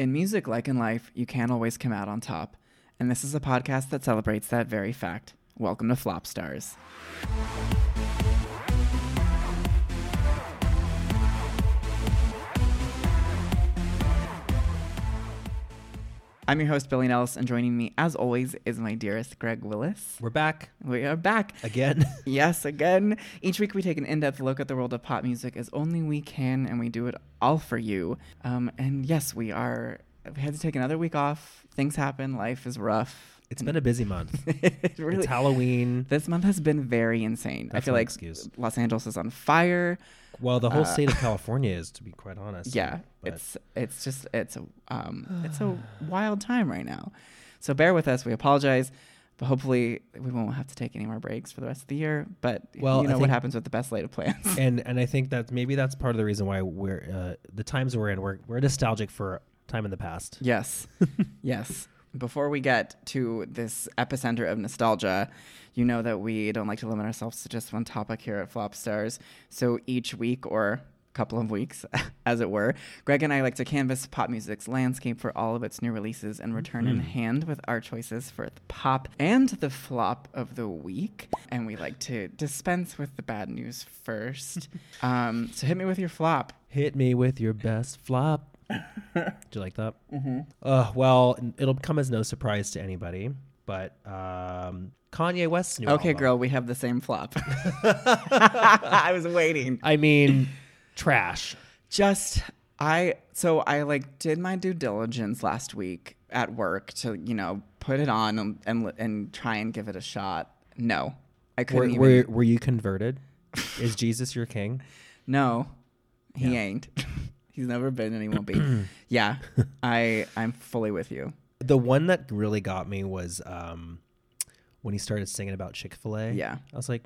In music, like in life, you can't always come out on top. And this is a podcast that celebrates that very fact. Welcome to Flop Stars. I'm your host, Billy Nellis, and joining me, as always, is my dearest Greg Willis. We're back We are back. again. Yes, again. Each week we take an in depth look at the world of pop music as only we can, and we do it all for you. Um, and yes, we are. We had to take another week off. Things happen. Life is rough. It's been a busy month. it really. It's Halloween. this month has been very insane. I feel like excuse. Los Angeles is on fire. Well, the whole Uh, state of California is, to be quite honest. Yeah, But it's it's just it's a um it's a wild time right now. So bear with us. We apologize, but hopefully we won't have to take any more breaks for the rest of the year. But Well, you know what happens with the best laid of plans. and and I think that maybe that's part of the reason why we're uh, the times we're in. We're we're nostalgic for time in the past. Yes. yes. Before we get to this epicenter of nostalgia, you know that we don't like to limit ourselves to just one topic here at Flop Stars. So each week or couple of weeks, as it were, Greg and I like to canvas pop music's landscape for all of its new releases and return in hand with our choices for the pop and the flop of the week. And we like to dispense with the bad news first. um, so hit me with your flop. Hit me with your best flop. Did you like that? Mm-hmm. Uh, well, it'll come as no surprise to anybody, but um, Kanye West's new Okay, album. girl, we have the same flop. I was waiting. I mean, trash. Just I so I like did my due diligence last week at work to you know put it on and and, and try and give it a shot. No, I Were, couldn't even. were, were you converted? Is Jesus your king? no, he Yeah. ain't. He's never been and he won't be. yeah, I I'm fully with you. The one that really got me was um, when he started singing about Chick Fil A. Yeah. I was like,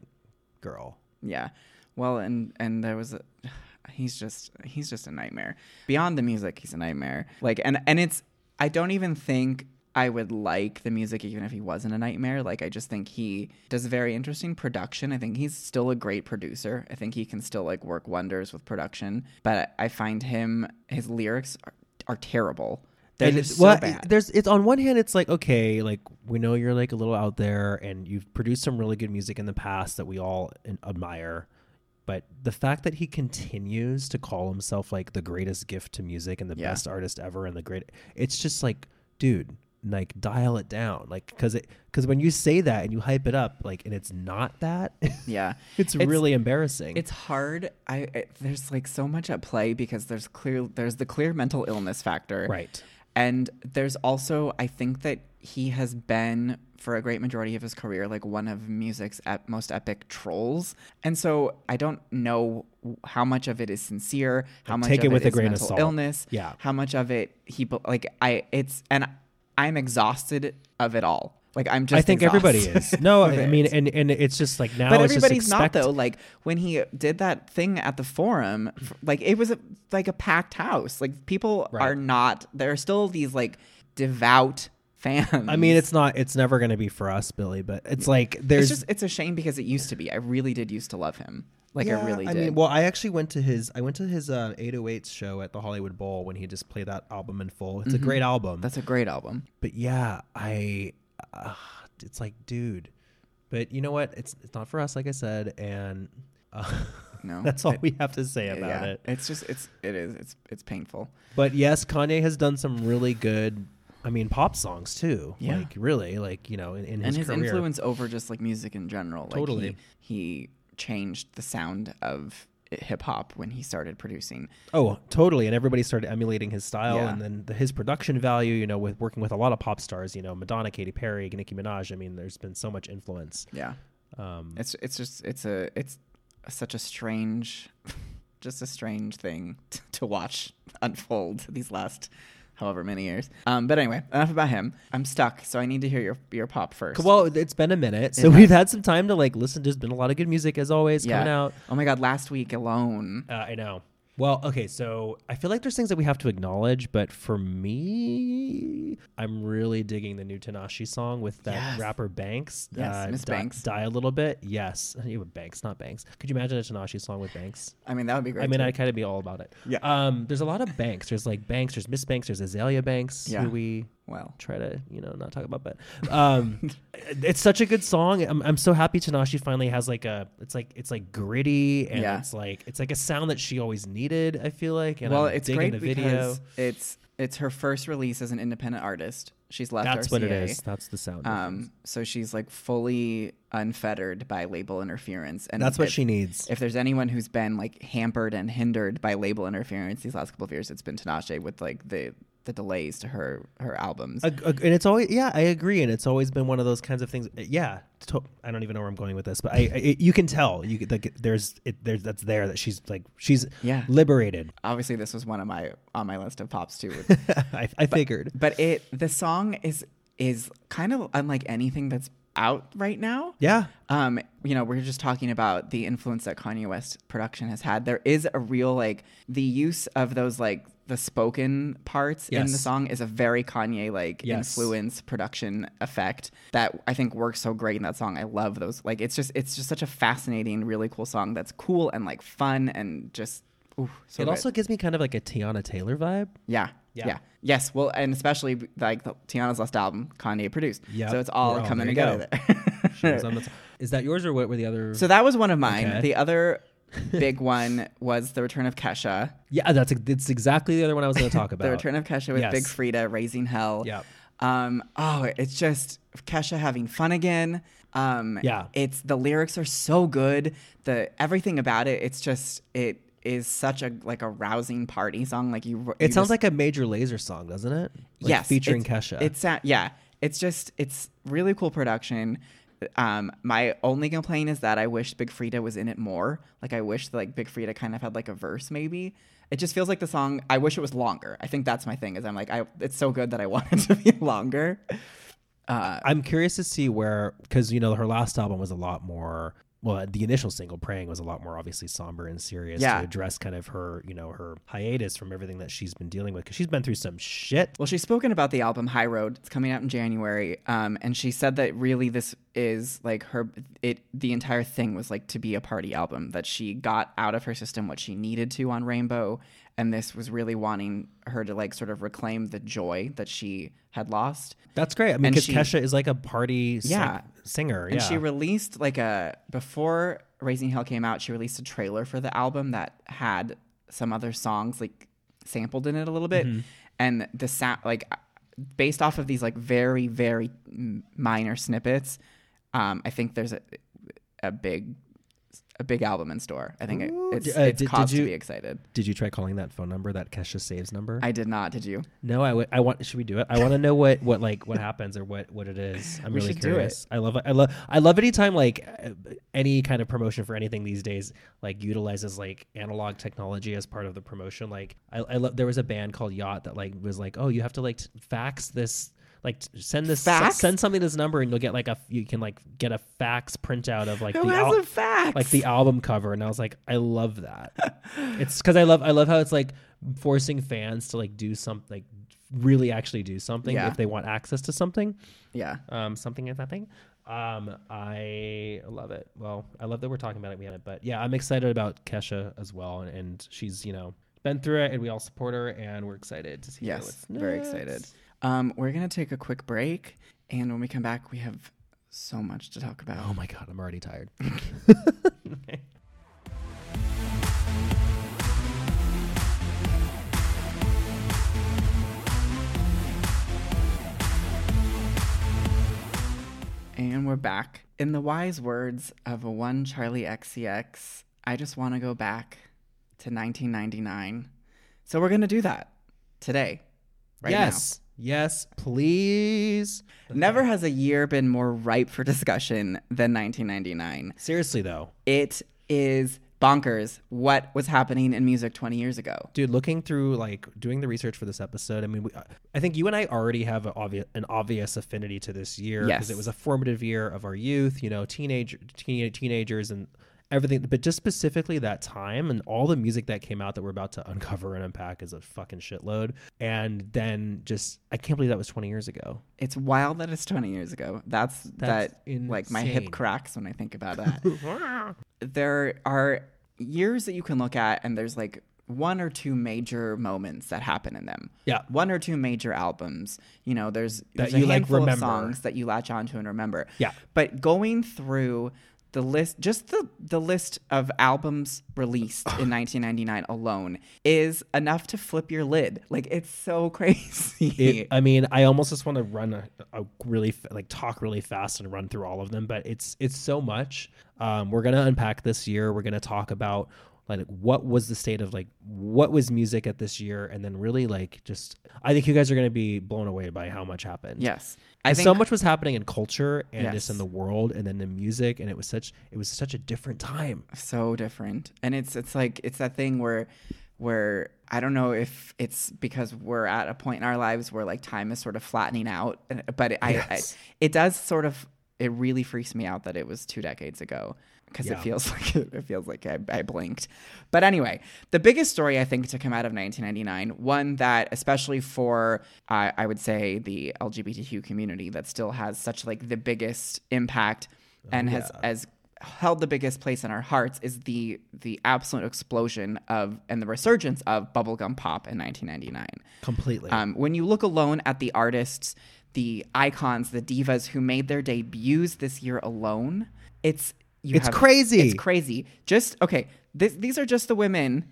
"Girl, Yeah. Well, and and there was a he's just he's just a nightmare. Beyond the music, he's a nightmare. Like and and it's I don't even think I would like the music even if he wasn't a nightmare. Like I just think he does very interesting production. I think he's still a great producer. I think he can still like work wonders with production, but I find him his lyrics are, are terrible. They're And just so well, bad. There's it's on one hand, it's like okay, like we know you're like a little out there, and you've produced some really good music in the past that we all admire. But the fact that he continues to call himself like the greatest gift to music and the Yeah. best artist ever and the great, it's just like, dude, like dial it down, like because it because when you say that and you hype it up, like and it's not that, yeah. it's, It's- really embarrassing. It's hard. I it, there's like so much at play because there's clear there's the clear mental illness factor. right. And there's also I think that he has been for a great majority of his career like one of music's ep- most epic trolls. And so I don't know how much of it is sincere, how Like, much take of it with it a is grain of salt. illness, Yeah. how much of it he like I it's and I'm exhausted of it all. Like I'm just I think everybody is. No, I mean, and and it's just like now. But it's just everybody's not though. Like when he did that thing at the forum, like it was a, like a packed house. Like people Right. are not. There are still these like devout fans. I mean, it's not. It's never going to be for us, Billy. But it's like there's. it's just it's a shame because it used to be. I really did used to love him. Like I really did. mean, well, I actually went to his. I went to his uh, 808s show at the Hollywood Bowl when he just played that album in full. It's a great album. That's a great album. but yeah, I. Uh, it's like, dude. But you know what? It's it's not for us, like I said, and uh, No, that's all it- we have to say about yeah, it. It's just it's it is it's it's painful. But yes, Kanye has done some really good. I mean, pop songs too. Yeah. Like really, like you know, in, in his and his career. influence over just like music in general. Like Totally. he, he changed the sound of hip hop when he started producing. Oh, totally. And everybody started emulating his style Yeah. and then the, his production value, you know, with working with a lot of pop stars, you know, Madonna, Katy Perry, Nicki Minaj. I mean, there's been so much influence. Yeah. Um, It's it's just it's a it's such a strange, just a strange thing t- to watch unfold these last however many years. Um, but anyway, enough about him. I'm stuck, so I need to hear your your pop first. well, it's been a minute. So It we've has. had some time to like listen. There's been a lot of good music as always yeah. coming out. Oh my god, last week alone. Uh, I know. Well, okay, so I feel like there's things that we have to acknowledge, but for me, I'm really digging the new Tinashe song with that Yes. rapper Banks. uh, Yes, Miss Die- Banks. Die a little bit. Yes. Even Banks, not Banks. Could you imagine a Tinashe song with Banks? I mean, that would be great. I mean. I'd kind of be all about it. Yeah. Um, there's a lot of Banks. There's like Banks, there's Miss Banks, there's Azealia Banks, Yeah. who we well, try to you know not talk about but um it's such a good song. I'm, I'm so happy Tinashe finally has like a it's like it's like gritty and Yeah. it's like it's like a sound that she always needed i feel like and well, I'm it's great the video. because it's it's her first release as an independent artist. She's left that's RCA. what it is. That's the sound Um, so she's like fully unfettered by label interference, and that's what she needs. If there's anyone who's been like hampered and hindered by label interference these last couple of years, it's been Tinashe with like the the delays to her her albums. Ag- ag- and it's always yeah i agree and it's always been one of those kinds of things yeah to, i don't even know where i'm going with this but i, I you can tell you like there's it there's that's there that she's like she's Yeah. liberated Obviously, this was one of my on my list of pops too. I, I figured but it the song is is kind of unlike anything that's out right now. yeah um, you know, we're just talking about the influence that Kanye West production has had. There is a real like the use of those like the spoken parts in the song is a very Kanye like Yes. influence production effect that I think works so great in that song. I love those. Like it's just it's just such a fascinating, really cool song that's cool and like fun and just ooh, so it good. also gives me kind of like a Teyana Taylor vibe yeah. Yeah. Yeah. Yes. Well, and especially like the, Teyana's last album, Kanye produced. Yeah. So it's all Well, coming you together there. She was on the t- Is that yours or what were the other? So that was one of mine. Okay. The other big one was the return of Kesha. yeah, that's it's exactly the other one I was going to talk about. The return of Kesha with Yes. Big Freedia, Raising Hell. Yep. Um, oh, it's just Kesha having fun again. Um, Yeah. It's the lyrics are so good. The everything about it. It's just it is such a like a rousing party song. Like you. It sounds like a Major Lazer song, doesn't it? Like yes, featuring it's- Kesha. It's yeah, it's just it's really cool production. Um, my only complaint is that I wish Big Freedia was in it more. Like I wish that, like Big Freedia kind of had like a verse maybe. It just feels like the song. I wish it was longer. I think that's my thing. Is I'm like I. It's so good that I want it to be longer. Uh, I'm curious to see where because you know her last album was a lot more. Well, the initial single, "Praying," was a lot more obviously somber and serious Yeah. to address kind of her, you know, her hiatus from everything that she's been dealing with because she's been through some shit. Well, she's spoken about the album High Road. It's coming out in January, um, and she said that really this is like her. It the entire thing was like to be a party album that she got out of her system what she needed to on Rainbow, and this was really wanting her to like sort of reclaim the joy that she had lost. That's great. I mean, because Kesha is like a party Yeah. singer. And yeah. she released like a before Raising Hell came out, she released a trailer for the album that had some other songs like sampled in it a little bit, Mm-hmm. and the sound like based off of these like very very minor snippets. Um, I think there's a a big a big album in store. I think it, it's Uh, it's did- cause did to you- be excited. Did you try calling that phone number, that Kesha saves number? I did not. Did you? No, I, w- I want. Should we do it? I want to know what what like what happens or what what it is. I'm We really should do it. curious. I love it. I love I love anytime like uh, any kind of promotion for anything these days like utilizes like analog technology as part of the promotion. Like I, I love. There was a band called Yacht that like was like, oh, you have to like fax this. Like send this, Fax? send something to this number, and you'll get like a. You can like get a fax printout of like Who the al- fax? like the album cover and i was like i love that it's because i love i love how it's like forcing fans to like do something like really actually do something Yeah. if they want access to something yeah. um something is that thing um i love it well i love that we're talking about it we have it but yeah i'm excited about kesha as well and, and she's you know been through it and we all support her and we're excited to see Yes, what's very excited. Um, we're gonna take a quick break, and when we come back, we have so much to talk about. oh my god i'm already tired And we're back. In the wise words of a one Charli XCX, I just want to go back to 1999. So we're gonna do that today, right yes yes please. Never has a year been more ripe for discussion than 1999. seriously though It is bonkers what was happening in music 20 years ago. dude looking through like doing the research for this episode i mean we, i think you and i already have an obvious, an obvious affinity to this year because Yes. it was a formative year of our youth you know teenage teen, teenagers and everything, but just specifically that time and all the music that came out that we're about to uncover and unpack is a fucking shitload. And then just, I can't believe that was 20 years ago. It's wild that it's 20 years ago. That's, That's that like my hip cracks when I think about that. there are years that you can look at and there's like one or two major moments that happen in them. Yeah. One or two major albums. You know, there's, That there's a you, like, handful of songs that you latch onto and remember. Yeah. But going through the list, just the, the list of albums released in 1999 alone is enough to flip your lid. Like, it's so crazy. It, I mean, I almost just want to run a, a really like talk really fast and run through all of them, but it's it's so much. Um, we're gonna unpack this year. We're gonna talk about like what was the state of like what was music at this year, and then really like just I think you guys are gonna be blown away by how much happened. yes. I think so much was happening in culture and Yes. just in the world, and then in music, and it was such it was such a different time. so different and it's it's like it's that thing where where i don't know if it's because we're at a point in our lives where like time is sort of flattening out but it, I, I it does sort of it really freaks me out that it was two decades ago because Yeah. it feels like it feels like I, I blinked but anyway the biggest story i think to come out of 1999 one that especially for uh, i would say the lgbtq community that still has such like the biggest impact and has yeah. as held the biggest place in our hearts is the the absolute explosion of and the resurgence of bubblegum pop in 1999. Completely. Um, when you look alone at the artists, the icons, the divas who made their debuts this year alone, it's you It's have- crazy. It's crazy. Just okay. This, these are just the women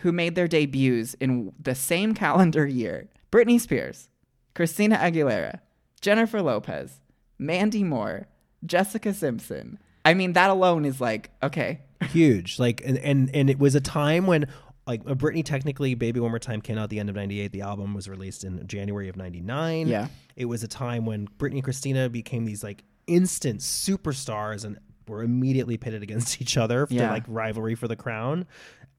who made their debuts in the same calendar year: Britney Spears, Christina Aguilera, Jennifer Lopez, Mandy Moore, Jessica Simpson. I mean, that alone is like okay. huge like and, and and it was a time when like Britney technically Baby One More Time came out at the end of 98 the album was released in January of 99 Yeah. it was a time when Britney and Christina became these like instant superstars and were immediately pitted against each other for Yeah. like rivalry for the crown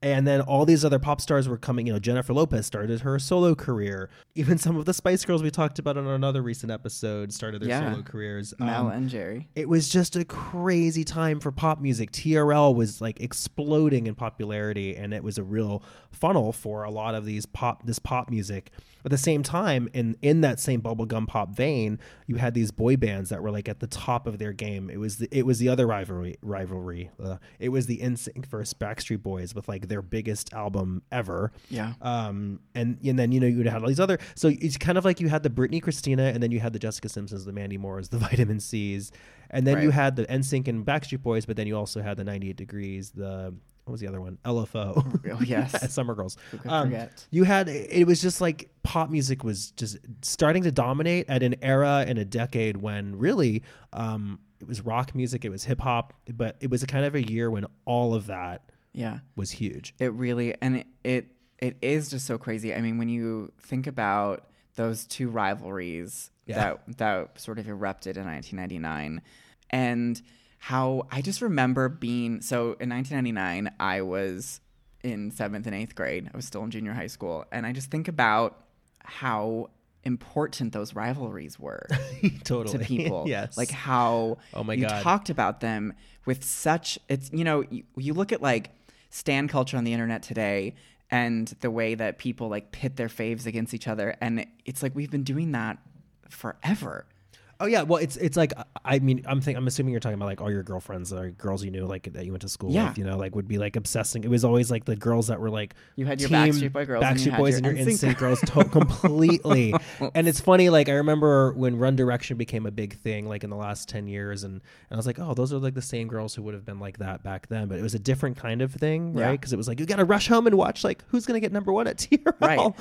and then all these other pop stars were coming you know Jennifer Lopez started her solo career even some of the Spice Girls we talked about on another recent episode started their Yeah. solo careers Mel Um, and Geri. it was just a crazy time for pop music. TRL was like exploding in popularity, and it was a real funnel for a lot of these pop this pop music. At the same time, in in that same bubblegum pop vein, you had these boy bands that were like at the top of their game. It was the, it was the other rivalry rivalry. Uh, it was the NSYNC versus Backstreet Boys with like their biggest album ever. Yeah. Um, and and then you know you'd have all these other. So it's kind of like you had the Britney Christina, and then you had the Jessica Simpsons, the Mandy Moores, the Vitamin C's, and then you had the NSYNC and Backstreet Boys, but then you also had the 98 Degrees, the what was the other one? LFO. Oh, yes. Summer Girls. Um, forget? You had it was just like pop music was just starting to dominate at an era and a decade when really um, it was rock music, it was hip hop, but it was a kind of a year when all of that Yeah. was huge. It really and it, it it is just so crazy. I mean, when you think about those two rivalries Yeah. that that sort of erupted in 1999 and how I just remember being so in 1999 I was in 7th and 8th grade. I was still in junior high school and I just think about how important those rivalries were totally. to people. yes. Like how Oh my you God. talked about them with such it's you know you, you look at like stan culture on the internet today and the way that people like pit their faves against each other and it's like we've been doing that forever. Oh yeah, well it's it's like I mean I'm think I'm assuming you're talking about like all your girlfriends or girls you knew like that you went to school Yeah. with, you know, like would be like obsessing. It was always like the girls that were like You had your team Backstreet Boy girls and Backstreet had Boys your and your NSYNC girls to- completely. and it's funny like I remember when One Direction became a big thing like in the last 10 years and, and I was like, "Oh, those are like the same girls who would have been like that back then." But it was a different kind of thing, right? Cuz it was like you got to rush home and watch like who's going to get number 1 at TRL. Right.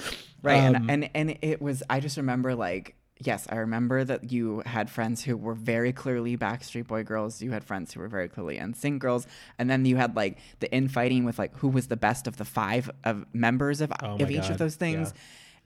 Right. Um, and, and and it was I just remember like yes, I remember that you had friends who were very clearly Backstreet Boy girls. You had friends who were very clearly NSYNC girls, and then you had like the infighting with like who was the best of the five of members of, Oh of each God, of those things,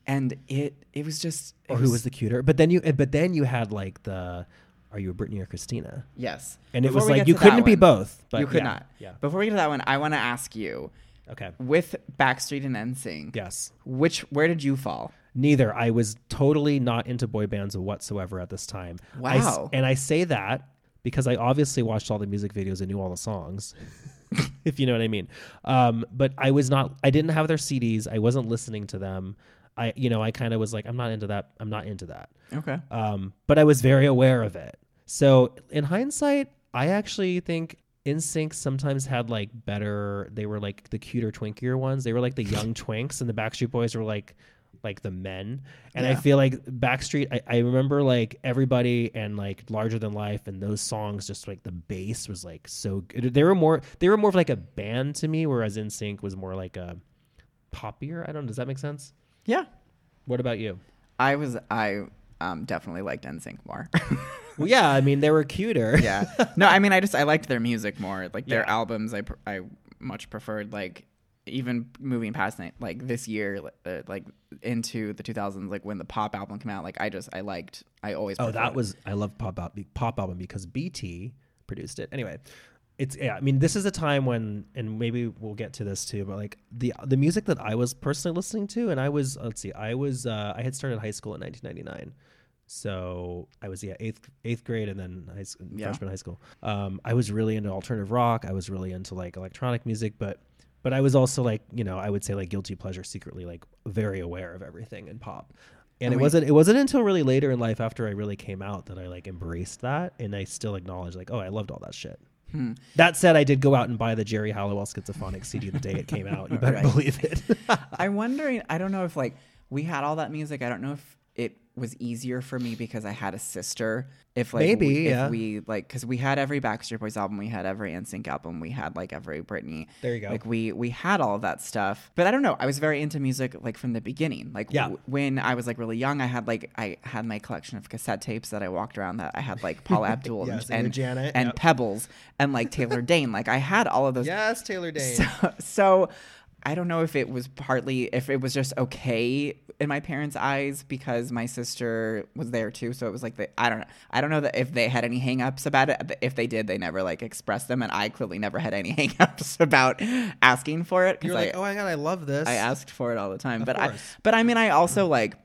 and it it was just it or who was the cuter. But then you eh, but then you had like the are you a Britney or Christina? yes, And it Before was like you couldn't be both. But you could yeah, not. Yeah. Before we get to that one, I want to ask you Okay. with Backstreet and NSYNC, Yes. which where did you fall? Neither. I was totally not into boy bands whatsoever at this time. I Wow. and I say that because I obviously watched all the music videos and knew all the songs. if you know what I mean. Um, but I was not. I didn't have their CDs. I wasn't listening to them. I, you know, I kind of was like, I'm not into that. I'm not into that. Okay. Um, but I was very aware of it. So in hindsight, I actually think NSYNC sometimes had like better. They were like the cuter, twinkier ones. They were like the young twinks, and the Backstreet Boys were like like the men. And I feel like Backstreet. I, I remember like everybody and like Larger Than Life and those songs. Just like the bass was like so good. They were more. They were more of like a band to me, whereas NSYNC was more like a poppier. I don't. know. Does that make sense? Yeah. What about you? I was I um definitely liked NSYNC more. Well, yeah. I mean, they were cuter. yeah. No, I mean I just I liked their music more. Like their Yeah. albums I I much preferred like even moving past like this year uh, like into the 2000s like when the pop album came out like I just I liked I always Oh, that it. was I love pop out pop album because BT produced it. Anyway, it's yeah. I mean, this is a time when, and maybe we'll get to this too. But like the the music that I was personally listening to, and I was let's see, I was uh, I had started high school in 1999. So I was yeah eighth eighth grade and then high school, Yeah. freshman high school. Um, I was really into alternative rock. I was really into like electronic music, but but I was also like you know I would say like guilty pleasure secretly like very aware of everything in pop. And And it we- wasn't it wasn't until really later in life after I really came out that I like embraced that and I still acknowledge like oh I loved all that shit. Hmm. That said, I did go out and buy the Geri Halliwell Schizophonic CD the day it came out. You better Right. believe it. I'm wondering. I don't know if like we had all that music. I don't know if it was easier for me because I had a sister. If like Maybe, we, yeah. if we like because we had every Backstreet Boys album, we had every NSYNC album, we had like every Britney. There you go. Like we we had all of that stuff. But I don't know. I was very into music like from the beginning. Like Yeah. w- when I was like really young, I had like I had my collection of cassette tapes that I walked around that I had like Paul Abdul Yes, and and Janet, and yep. Pebbles and like Taylor Dane. Like I had all of those yes, Taylor Dayne. so, so I don't know if it was partly if it was just okay in my parents' eyes because my sister was there too. So it was like the I don't know. I don't know that if they had any hangups about it. If they did, they never like expressed them, and I clearly never had any hangups about asking for it. You're I, like, oh my god, I love this. I asked for it all the time. Of but I but I mean I also like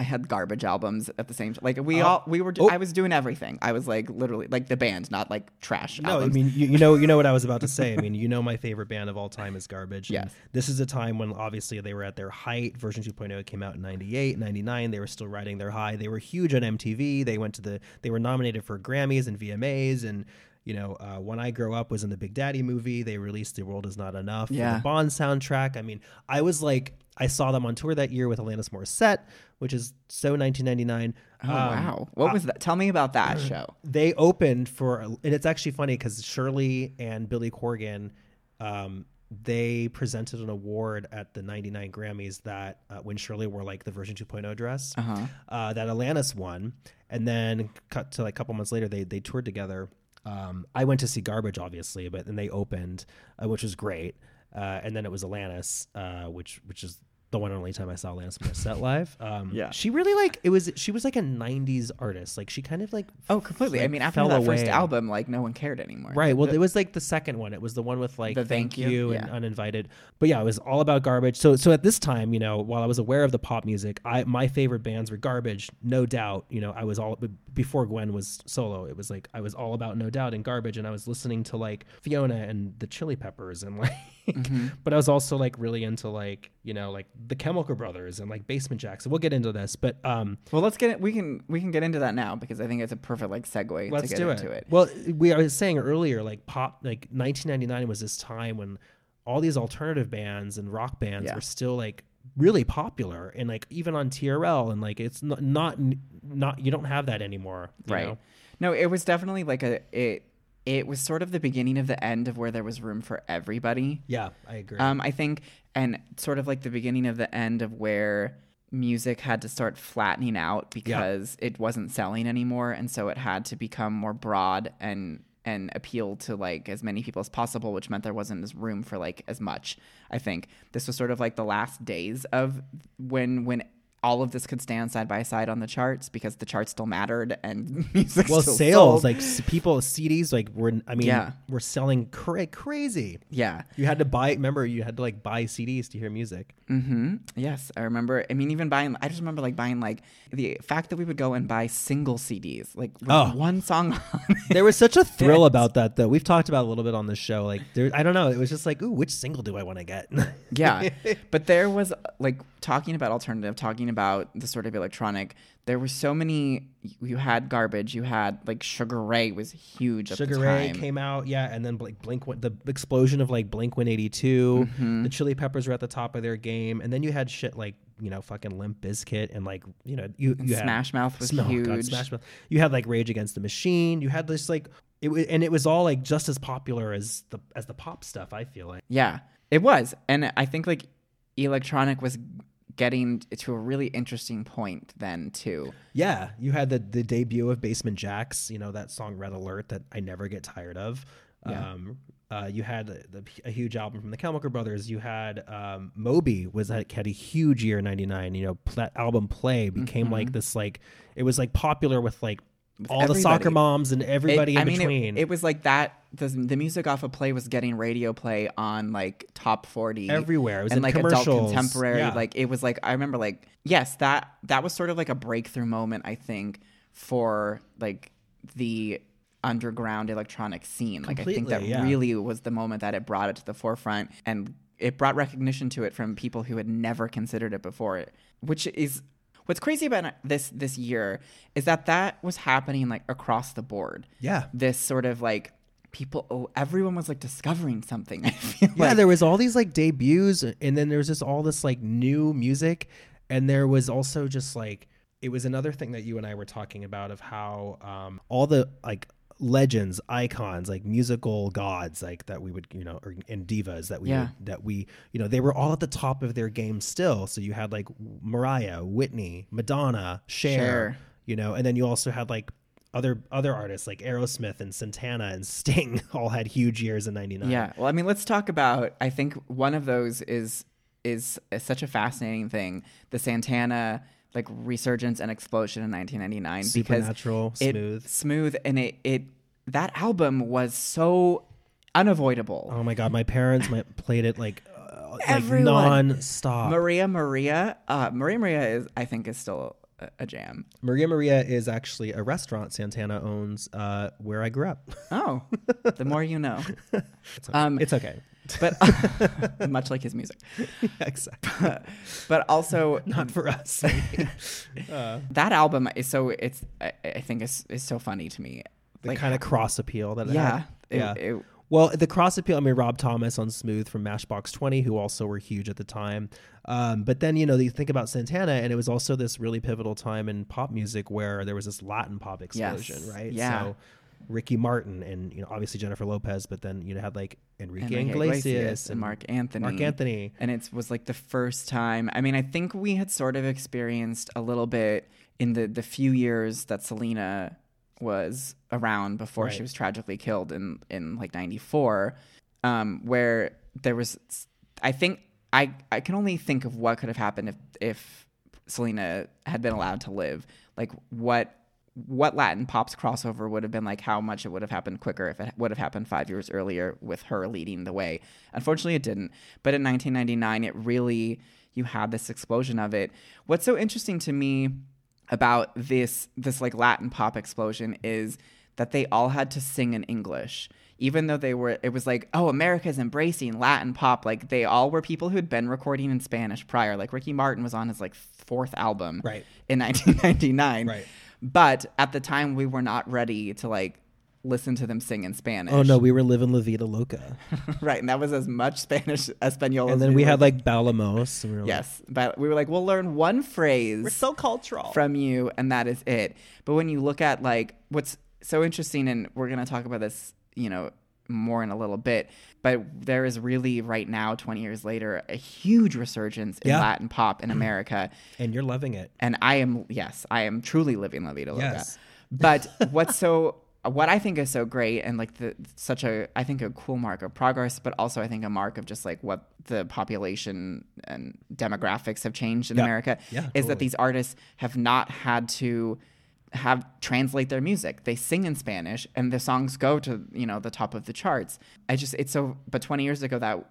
I had garbage albums at the same time. Like we Oh. all we were Oh. I was doing everything. I was like literally like the band, not like trash No, albums. I mean you, you know you know what I was about to say. I mean you know my favorite band of all time is Garbage. Yes. This is a time when obviously they were at their height. Version 2.0 came out in 98, 99. They were still riding their high. They were huge on MTV. They went to the they were nominated for Grammys and VMAs and you know, uh, when I grow up was in the Big Daddy movie. They released "The World Is Not Enough" Yeah. the Bond soundtrack. I mean, I was like, I saw them on tour that year with Alanis Morissette, which is so 1999. Oh Um, wow! What was that? Tell me about that show. they opened for and it's actually funny because shirley and billy corgan um, they presented an award at the 99 grammys that uh, when shirley wore like the version 2.0 dress Uh-huh. uh, that alanis won and then cut to like a couple months later they they toured together um, i went to see garbage obviously but then they opened uh, which was great uh, and then it was alanis uh, which which is the one and only time I saw Alanis Morissette live. Um, Yeah. she really like it was. She was like a '90s artist. Like she kind of like Oh, completely. I mean, after that first album, like no one cared anymore. Right. Well, The- it was like the second one. It was the one with like The thank, Thank you, You, and yeah. uninvited. But yeah, it was all about garbage. So so at this time, you know, while I was aware of the pop music, I my favorite bands were garbage, no doubt. You know, I was all before Gwen was solo. It was like I was all about no doubt and garbage, and I was listening to like Fiona and the Chili Peppers and like. Mm-hmm. But I was also like really into like you know like the Chemical Brothers and like Basement Jaxx. So we'll get into this, but um, well, let's get it. We can we can get into that now because I think it's a perfect like segue Let's to get do into it. it. Well, we I was saying earlier, like pop, like 1999 was this time when all these alternative bands and rock bands Yeah. were still like really popular, and like even on TRL, and like it's not not not you don't have that anymore, you right. know? No, it was definitely like a it. It was sort of the beginning of the end of where there was room for everybody. Yeah, I agree. Um, I think, and sort of like the beginning of the end of where music had to start flattening out because it wasn't selling anymore, and so it had to become more broad and and appeal to like as many people as possible, which meant there wasn't as room for like as much. I think this was sort of like the last days of when when all of this could stand side by side on the charts because the charts still mattered and music well sales sold. like people CDs like were I mean Yeah. were selling cra- crazy. yeah You had to buy remember you had to like buy CDs to hear music. Mm-hmm. Yes, I remember. I mean, even buying. I just remember like buying like the fact that we would go and buy single CDs, like Oh. one song on. There was such a thrill about that though. We've talked about a little bit on the show. Like there I don't know, it was just like, ooh, which single do I want to get? yeah, but there was like talking about alternative, talking about the sort of electronic. There were so many. You had garbage. You had like Sugar Ray was huge. Sugar Ray came out, yeah, and then like Blink, the explosion of like Blink One Eighty Two. Mm-hmm. the Chili Peppers were at the top of their game, and then you had shit like you know fucking Limp Bizkit and like you know you you had Smash Mouth was oh, God, huge. Smash Mouth. You had like Rage Against the Machine. You had this like it was, and it was all like just as popular as the as the pop stuff. I feel like Yeah, it was, and I think like electronic was getting to a really interesting point then too. yeah, you had the the debut of Basement Jaxx. You know that song Red Alert that I never get tired of. Yeah. Um, uh, you had the, a huge album from the Chemical Brothers. You had um, Moby was had, had a huge year in '99. You know that album Play became like this like it was like popular with like all the soccer moms and everybody It- in I mean, between. It, it was like that. The, the music off of play was getting radio play on like top forty Everywhere. It was and in like adult contemporary. Yeah. Like it was like I remember like yes that that was sort of like a breakthrough moment I think for like the underground electronic scene. Like I think that yeah. really was the moment that it brought it to the forefront and it brought recognition to it from people who had never considered it before. Which is what's crazy about this this year is that that was happening like across the board yeah. this sort of like people oh everyone was like discovering something i feel Yeah, like there was all these like debuts, and then there was just all this like new music, and there was also just like it was another thing that you and I were talking about of how um, all the like legends, icons, like musical gods, like that we would you know, or, and divas that we Yeah. would, that we you know they were all at the top of their game still. So you had like Mariah, Whitney, Madonna, Cher, Cher. you know, and then you also had like. Other other artists like Aerosmith and Santana and Sting all had huge years in '99. yeah well i mean let's talk about i think one of those is is, is such a fascinating thing the santana like resurgence and explosion in 1999 Supernatural, because it, Smooth. smooth and it it that album was so unavoidable Oh my god, my parents might played it like, uh, like Everyone. non-stop. maria maria uh maria maria is i think is still a, a jam Maria Maria is actually a restaurant Santana owns uh, where I grew up. oh the more you know It's okay. Um, it's okay. But much like his music exactly. but also Not for us. uh, that album is so it's I, I think is is so funny to me. the kind of cross appeal that it yeah, had. it- yeah. it- Well, the cross appeal. I mean, Rob Thomas on Smooth from Matchbox Twenty, who also were huge at the time. Um, but then you know you think about Santana, and it was also this really pivotal time in pop music where there was this Latin pop explosion, Yes. right? Yeah. So Ricky Martin and you know obviously Jennifer Lopez, but then you know had like Enrique, Enrique Iglesias, and Marc Anthony. Marc Anthony. and it was like the first time. I mean, I think we had sort of experienced a little bit in the the few years that Selena was around before Right. she was tragically killed in in like '94, um, where there was. I think I I can only think of what could have happened if if Selena had been allowed to live. Like what what Latin pop's crossover would have been like, how much it would have happened quicker if it would have happened five years earlier with her leading the way. Unfortunately, it didn't. But in 1999, it really, you had this explosion of it. What's so interesting to me about this, this like Latin pop explosion is that they all had to sing in English. Even though they were, it was like, oh, America's embracing Latin pop. Like they all were people who had been recording in Spanish prior. Like Ricky Martin was on his like fourth album Right. in 1999. Right. But at the time, we were not ready to like listen to them sing in Spanish. Oh no, we were living La Vida Loca, right, and that was as much Spanish Espanol. and as then we were- had like Bailamos. We were like, yes, but we were like, we'll learn one phrase we're so cultural. from you, and that is it. But when you look at like what's so interesting, and we're gonna talk about this, you know, more in a little bit. But there is really right now, 20 years later, a huge resurgence in Yeah. Latin pop in hmm. America. and you're loving it. and I am yes, I am truly living La Vida Loca. Yes. But what's so what I think is so great and like the such a I think a cool mark of progress, but also I think a mark of just like what the population and demographics have changed in Yeah. America Yeah, is totally. that these artists have not had to have translate their music. They sing in Spanish and the songs go to, you know, the top of the charts. I just it's so but 20 years ago that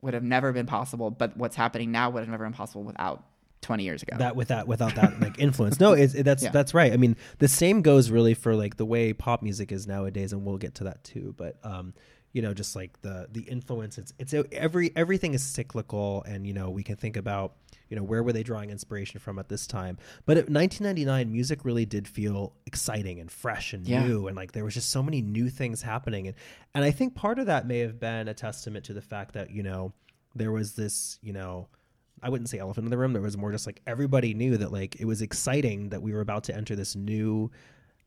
would have never been possible, but what's happening now would have never been possible without 20 years ago. that without that, without that like influence. No, it's, it, that's Yeah. that's right. I mean, the same goes really for like the way pop music is nowadays, and we'll get to that too. But um, you know, just like the the influence, it's it's every everything is cyclical, and you know, we can think about you know where were they drawing inspiration from at this time. But at 1999, music really did feel exciting and fresh and Yeah. new, and like there was just so many new things happening, and and I think part of that may have been a testament to the fact that you know there was this you know. I wouldn't say elephant in the room. There was more just like everybody knew that like it was exciting that we were about to enter this new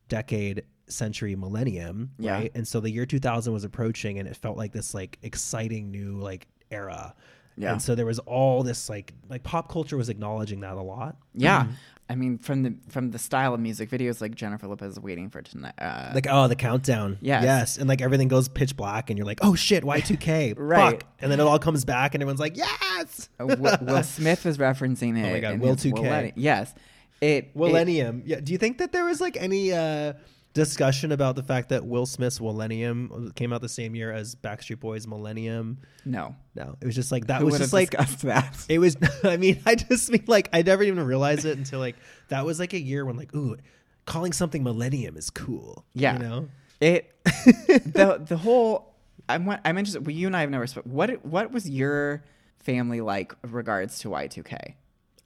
decade, century, millennium, Yeah. right? And so the year 2000 was approaching, and it felt like this like exciting new like era. Yeah. And so there was all this like like pop culture was acknowledging that a lot. yeah. Mm-hmm. I mean from the from the style of music videos like Jennifer Lopez waiting for tonight uh, Like oh the countdown, Yes. yes, and like everything goes pitch black, and you're like oh shit Y2K, Right. fuck, and then it all comes back, and everyone's like yes, Uh, Will, Will Smith was referencing it. Oh my God, Will 2K. Millennium- Yes, it. Millennium. yeah. Do you think that there was like any uh, discussion about the fact that Will Smith's Millennium came out the same year as Backstreet Boys' Millennium? no, No, it was just like that who was just like that? it was. I mean, I just mean like I never even realized it until like that was like a year when like ooh, calling something Millennium is cool. Yeah. you know. It the the whole. I'm I'm interested. Well, you and I have never. sp- What what was your family like regards to Y2K?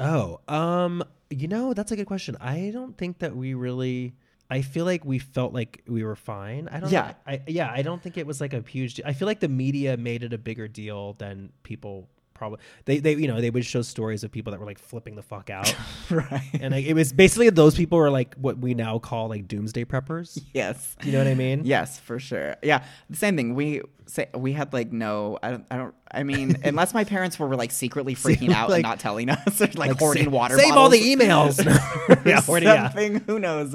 Oh, um, you know, that's a good question. I don't think that we really. I feel like we felt like we were fine. I don't. Yeah. I yeah. I don't think it was like a huge. Deal. I feel like the media made it a bigger deal than people probably. They they you know they would show stories of people that were like flipping the fuck out, right. and like it was basically those people were like what we now call like doomsday preppers. yes. You know what I mean? Yes, for sure. Yeah, the same thing. We say we had like no. I don't. I don't. I mean, unless my parents were like secretly freaking out and not telling us, or like, Like, hoarding water. Save all the emails. yeah, hoarding, yeah. Who knows?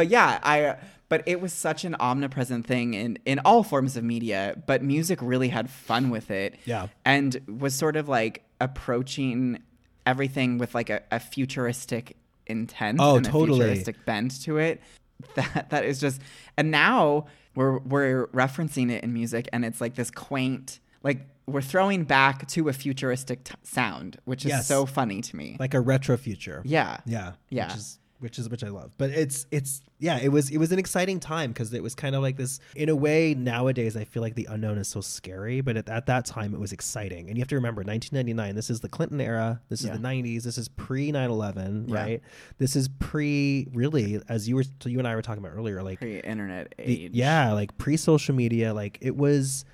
But yeah, I. But it was such an omnipresent thing in in all forms of media. But music really had fun with it. Yeah. and was sort of like approaching everything with like a, a futuristic intent. Oh, and totally. A futuristic bent to it. That that is just. And now we're we're referencing it in music, and it's like this quaint. Like we're throwing back to a futuristic t- sound, which is Yes. so funny to me. Like a retro future. yeah. Yeah. Yeah. Which is which is which I love. But it's it's yeah, it was it was an exciting time because it was kind of like this in a way nowadays I feel like the unknown is so scary, but at, at that time it was exciting. And you have to remember 1999, this is the Clinton era, this Yeah. is the 90s, this is pre 9/11, Yeah. right? This is pre really as you were you and I were talking about earlier like Pre-internet the- age. yeah, like pre social media, like it was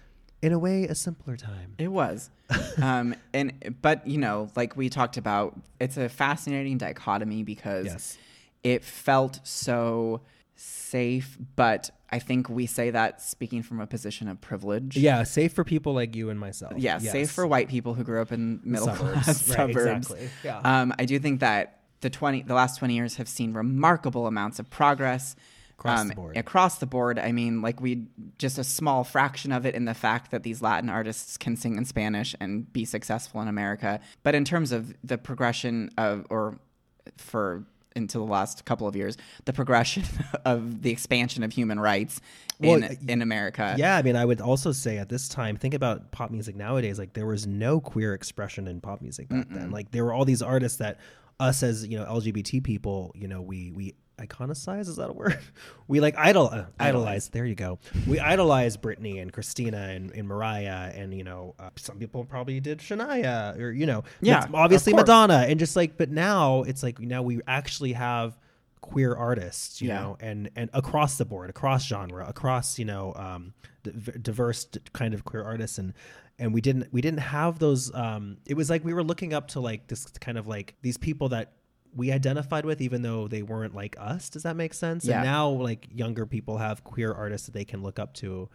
in a way a simpler time. It was. um, and but you know, like we talked about, it's a fascinating dichotomy because Yes. It felt so safe, but I think we say that speaking from a position of privilege. Yeah, safe for people like you and myself. Yeah, Yes. safe for white people who grew up in middle Suburbs. class Right, suburbs. exactly. Yeah. Um, I do think that the twenty the last twenty years have seen remarkable amounts of progress. Across um, the board. Across the board. I mean, like we just a small fraction of it in the fact that these Latin artists can sing in Spanish and be successful in America. But in terms of the progression of or for into the last couple of years, the progression of the expansion of human rights in Well, in America. Yeah, I mean, I would also say at this time, think about pop music nowadays. Like, there was no queer expression in pop music back then. Like, there were all these artists that us as you know LGBT people, you know, we we iconicize. Is that a word? We like idol uh, idolize. There you go. We idolize Britney and Christina and, and Mariah and you know uh, some people probably did Shania or you know Yeah, obviously. Madonna and just like but now it's like now we actually have queer artists you Yeah. know and and across the board across genre across you know um diverse d- kind of queer artists and and we didn't we didn't have those um it was like we were looking up to like this kind of like these people that we identified with even though they weren't like us does that make sense Yeah. and now like younger people have queer artists that they can look up to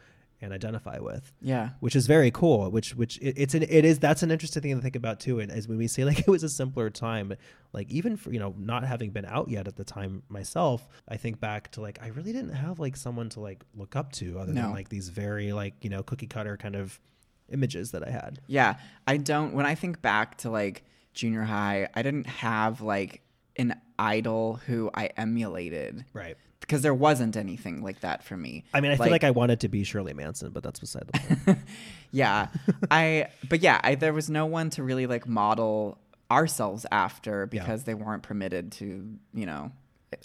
and identify with Yeah. which is very cool which which it, it's an it is that's an interesting thing to think about too and as when we say like it was a simpler time like even for you know not having been out yet at the time myself i think back to like i really didn't have like someone to like look up to other No. than like these very like you know cookie cutter kind of images that I had. Yeah, I don't. When I think back to like junior high, I didn't have like an idol who I emulated Right. because there wasn't anything like that for me. I mean, I feel like I wanted to be Shirley Manson, but that's beside the point. yeah, I. But yeah, I, there was no one to really like model ourselves after Yeah. because they weren't permitted to. You know,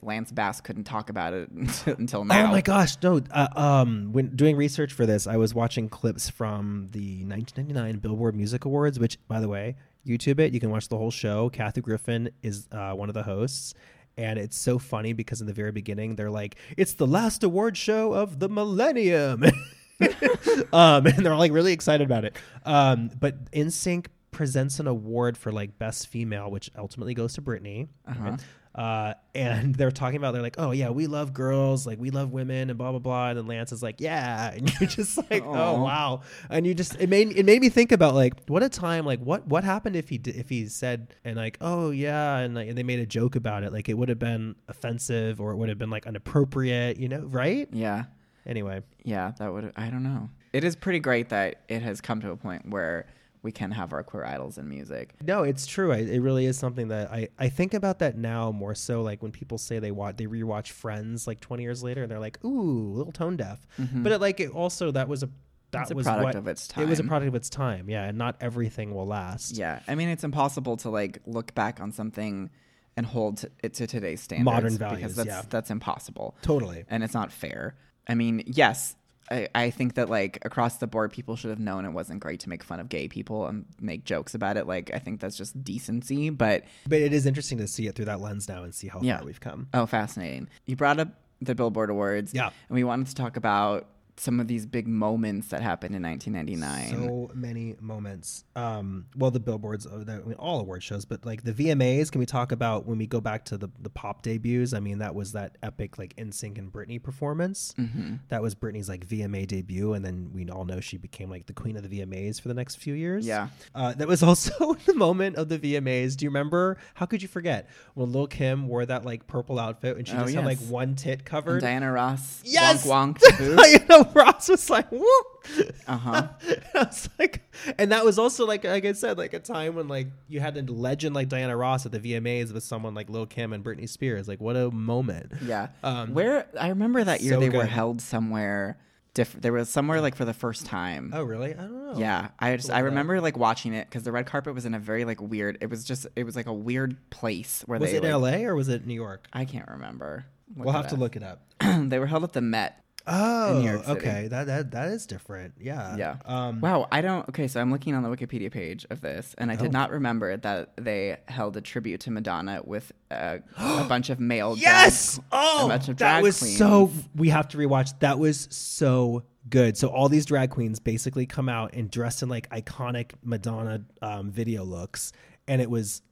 Lance Bass couldn't talk about it until now. Oh my gosh, no! Uh, um, when doing research for this, I was watching clips from the 1999 Billboard Music Awards, which, by the way, YouTube it. You can watch the whole show. Kathy Griffin is uh, one of the hosts, and it's so funny because in the very beginning they're like, "It's the last award show of the millennium," um, and they're all like really excited about it. Um, but NSYNC presents an award for like best female, which ultimately goes to Britney. Uh-huh. Uh, and they're talking about they're like, oh yeah, we love girls, like we love women, and blah blah blah. And then Lance is like, yeah, and you're just like, oh wow. And you just it made it made me think about like what a time, like what what happened if he did, if he said and like, oh yeah, and like and they made a joke about it, like it would have been offensive or it would have been like inappropriate, you know, right? Yeah. Anyway, Yeah, that would. I don't know. It is pretty great that it has come to a point where we can have our queer idols in music. No, it's true. I, it really is something that I, I think about that now more so like when people say they watch they rewatch Friends like 20 years later and they're like, ooh, a little tone deaf. Mm-hmm. But it, like it also that was a that It's a was product what, of its It was a product of its time, yeah, and not everything will last. Yeah, I mean, it's impossible to like look back on something and hold t- it to today's standards. Modern values, because that's yeah. that's impossible, Totally. and it's not fair. I mean, yes. I, I think that like across the board people should have known it wasn't great to make fun of gay people and make jokes about it like i think that's just decency but But it is interesting to see it through that lens now and see how Yeah. far we've come. oh fascinating you brought up the billboard awards Yeah. and we wanted to talk about some of these big moments that happened in 1999 So many moments. Um, well, the billboards, uh, the, I mean, all award shows, but like the VMAs. Can we talk about when we go back to the the pop debuts? I mean, that was that epic like NSYNC and Britney performance. Mm-hmm. That was Britney's like VMA debut, and then we all know she became like the queen of the VMAs for the next few years. Yeah. Uh, that was also the moment of the VMAs. Do you remember? How could you forget when Lil Kim wore that like purple outfit and she Oh, just had like one tit and covered? diana ross Yes! wonk wonk to boot. you know, Ross was like, whoop. uh-huh I was like, and that was also like, like I said, like a time when like you had a legend like Diana Ross at the VMAs with someone like Lil Kim and Britney Spears. Like, what a moment! Yeah. Um, Where I remember that year so they were held somewhere different. There was somewhere like for the first time. Oh, really? I don't know. Yeah, I just I up. remember like watching it because the red carpet was in a very like weird. It was just it was like a weird place where Was they it like, L.A. or was it New York? I can't remember. Look we'll have to look it up. they were held at the Met. Oh, York City. okay. That that that is different. Yeah. Yeah. Um. Wow, I don't. Okay, so I'm looking on the Wikipedia page of this, and I did Oh. not remember that they held a tribute to Madonna with uh, a bunch of male. Yes. drag- Oh, a bunch of that drag was so. We have to rewatch. That was so good. So all these drag queens basically come out and dressed in like iconic Madonna um, video looks, and it was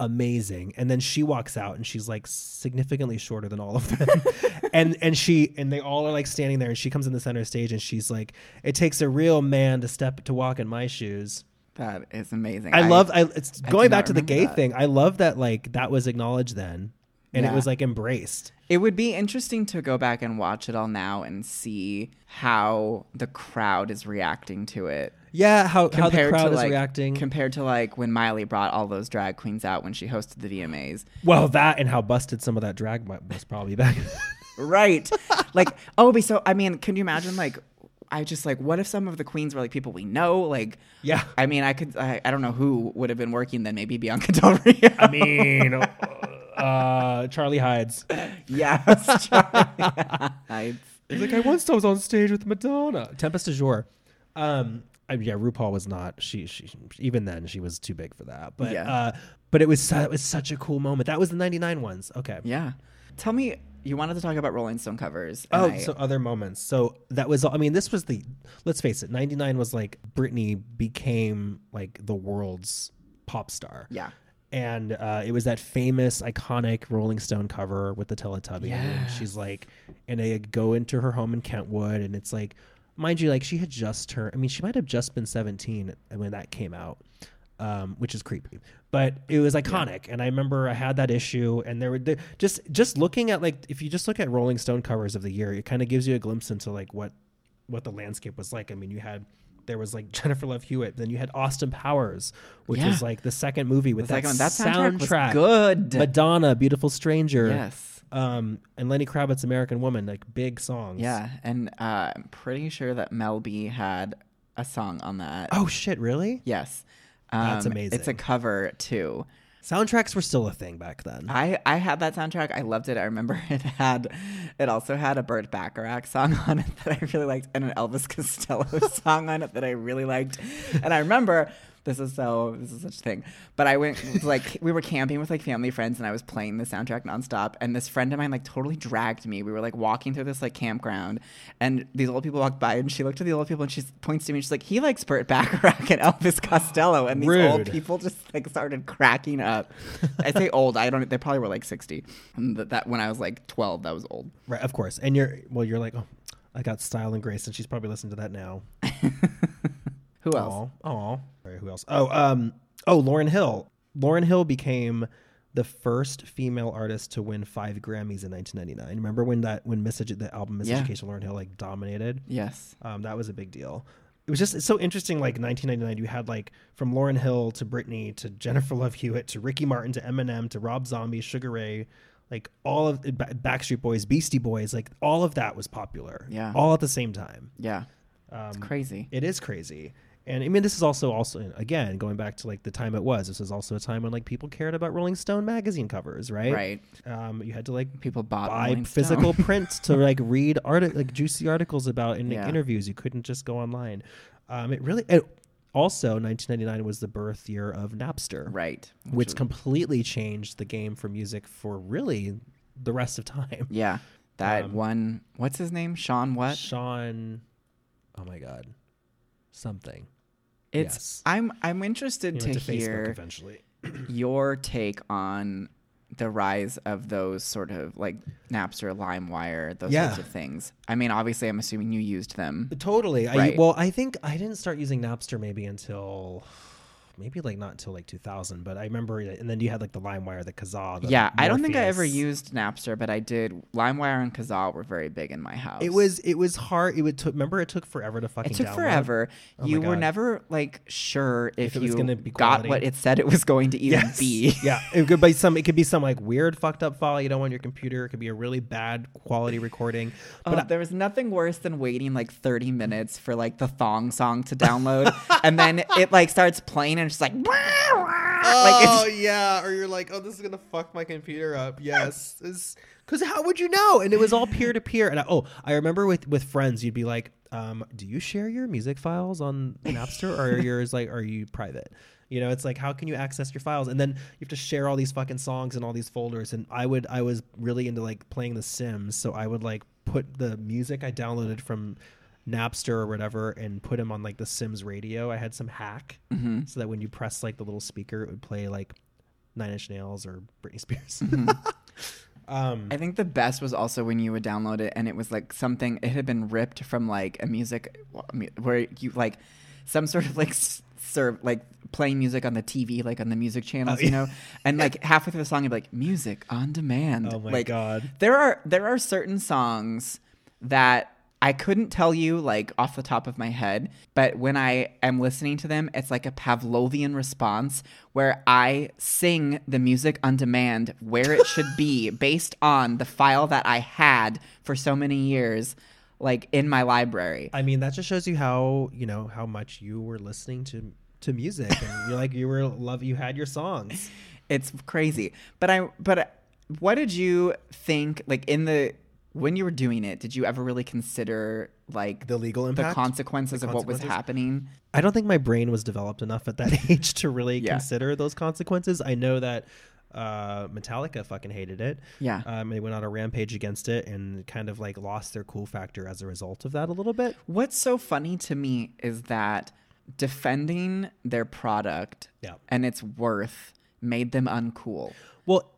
amazing. And then she walks out and she's like significantly shorter than all of them. and and she and they all are like standing there and she comes in the center stage and she's like, It takes a real man to step to walk in my shoes. That is amazing. I, love I it's I going back to the gay that. thing. I love that like that was acknowledged then and it was like embraced. It would be interesting to go back and watch it all now and see how the crowd is reacting to it. Yeah, how, how the compared crowd to is like, reacting. compared to like when Miley brought all those drag queens out when she hosted the VMAs. well, that and how busted some of that drag mu- was probably back. Right. like, oh, but so I mean, can you imagine like I just like what if some of the queens were like people we know? Like yeah. I mean, I could I, I don't know who would have been working then, maybe Bianca Del Rio. I mean, uh, Charlie Hides. yes. Charlie. He's like, I once I was on stage with Madonna. Tempest DuJour. Um, I mean, yeah, RuPaul was not. She, she, even then, she was too big for that. But, Yeah. uh, but it was, su- it was such a cool moment. That was the '99 ones. Okay. yeah. Tell me you wanted to talk about Rolling Stone covers. Oh, I- so other moments. So that was, I mean, this was the, let's face it, 99 was like Britney became like the world's pop star. yeah. And uh, it was that famous, iconic Rolling Stone cover with the Teletubby. And she's like, and they go into her home in Kentwood. And it's like, mind you, like she had just turned, I mean, she might have just been 17 when that came out. Um, which is creepy, but it was iconic, and I remember I had that issue, and there were there, just just looking at like if you just look at Rolling Stone covers of the year, it kind of gives you a glimpse into like what what the landscape was like. I mean, you had there was like Jennifer Love Hewitt. Then you had Austin Powers, which Yeah. was like the second movie with The that, second. That soundtrack soundtrack. good. Madonna, Beautiful Stranger. yes. Um, and Lenny Kravitz, American Woman, like big songs. Yeah, and uh, I'm pretty sure that Mel B had a song on that. Oh shit, really? Yes. Um, That's amazing. It's a cover too. Soundtracks were still a thing back then. I, I had that soundtrack. I loved it. I remember it had it also had a Burt Bacharach song on it that I really liked and an Elvis Costello song on it that I really liked. And I remember this is so this is such a thing. But I went like we were camping with like family friends and I was playing the soundtrack nonstop and this friend of mine like totally dragged me. We were like walking through this like campground and these old people walked by and she looked at the old people and she points to me and she's like, he likes Burt Bacharach and Elvis Costello and these old people just like started cracking up. I say old. I don't. They probably were like sixty. And that, that when I was like twelve, that was old. Right, of course. And you're well, you're like, oh, I got style and grace, and she's probably listening to that now. Who else? Right, who else? Oh, um, oh, Lauryn Hill. Lauryn Hill became the first female artist to win five Grammys in 1999. Remember when that when Miss Edu- the album Miss Yeah. Education Lauryn Hill like dominated? Yes. Um, that was a big deal. It was just it's so interesting. Like 1999, you had like from Lauryn Hill to Britney to Jennifer Love Hewitt to Ricky Martin to Eminem to Rob Zombie, Sugar Ray, like all of Ba- Backstreet Boys, Beastie Boys, like all of that was popular. Yeah. all at the same time. Yeah. Um, It's crazy. it is crazy. And I mean, this is also also again going back to like the time it was. This was also a time when like people cared about Rolling Stone magazine covers, right? Right. Um, you had to like People bought buy Rolling physical prints to like read art like juicy articles about in Yeah. interviews. You couldn't just go online. Um, it really. It, also, 1999 was the birth year of Napster, Right. which was- completely changed the game for music for really the rest of time. Yeah. That um, one. What's his name? Sean. What? Sean, oh my God, something. It's. yes. I'm. I'm interested to to hear eventually. your take on the rise of those sort of like Napster, LimeWire, those Yeah. sorts of things. I mean, obviously, I'm assuming you used them. Totally. I, well, I think I didn't start using Napster maybe until maybe like not until like 2000, but I remember. And then you had like the LimeWire, the Kazaa. The Yeah, I don't think I ever used Napster, but I did. LimeWire and Kazaa were very big in my house. It was it was hard. It would took. Remember, it took forever to fucking. It took download? forever. Oh you were never like sure if, it was you gonna be got what it said it was going to even Yes. be. yeah, it could be some. It could be some like weird fucked up file you don't want on your computer. It could be a really bad quality recording. But But Uh, there was nothing worse than waiting like 30 minutes for like the thong song to download, and then it like starts playing and it's just like, like oh it's, yeah, or you're like, oh, this is gonna fuck my computer up. Yes, because how would you know? And it was all peer to peer. And I, oh, I remember with with friends, you'd be like, um, do you share your music files on Napster, or are yours like, are you private? You know, it's like, how can you access your files? And then you have to share all these fucking songs and all these folders. And I would, I was really into like playing The Sims, so I would like put the music I downloaded from Napster or whatever and put them on like the Sims radio. I had some hack Mm-hmm. so that when you press like the little speaker, it would play like Nine Inch Nails or Britney Spears. Mm-hmm. um, I think the best was also when you would download it and it was like something it had been ripped from like a music where you like some sort of like serve like playing music on the TV like on the music channels you Oh, yeah. know and like halfway through the song you'd be like music on demand oh my like god! there are there are certain songs that I couldn't tell you like off the top of my head, but when I am listening to them, it's like a Pavlovian response where I sing the music on demand where it should be based on the file that I had for so many years, like in my library. I mean, that just shows you how you know how much you were listening to to music, and you're like you were love. You had your songs. It's crazy. But I but what did you think like in the when you were doing it, did you ever really consider like The legal the impact. consequences of what was happening? I don't think my brain was developed enough at that age to really Yeah. consider those consequences. I know that uh, Metallica fucking hated it. Yeah. Um, they went on a rampage against it and kind of like lost their cool factor as a result of that a little bit. What's so funny to me is that defending their product Yeah. and its worth made them uncool. Well,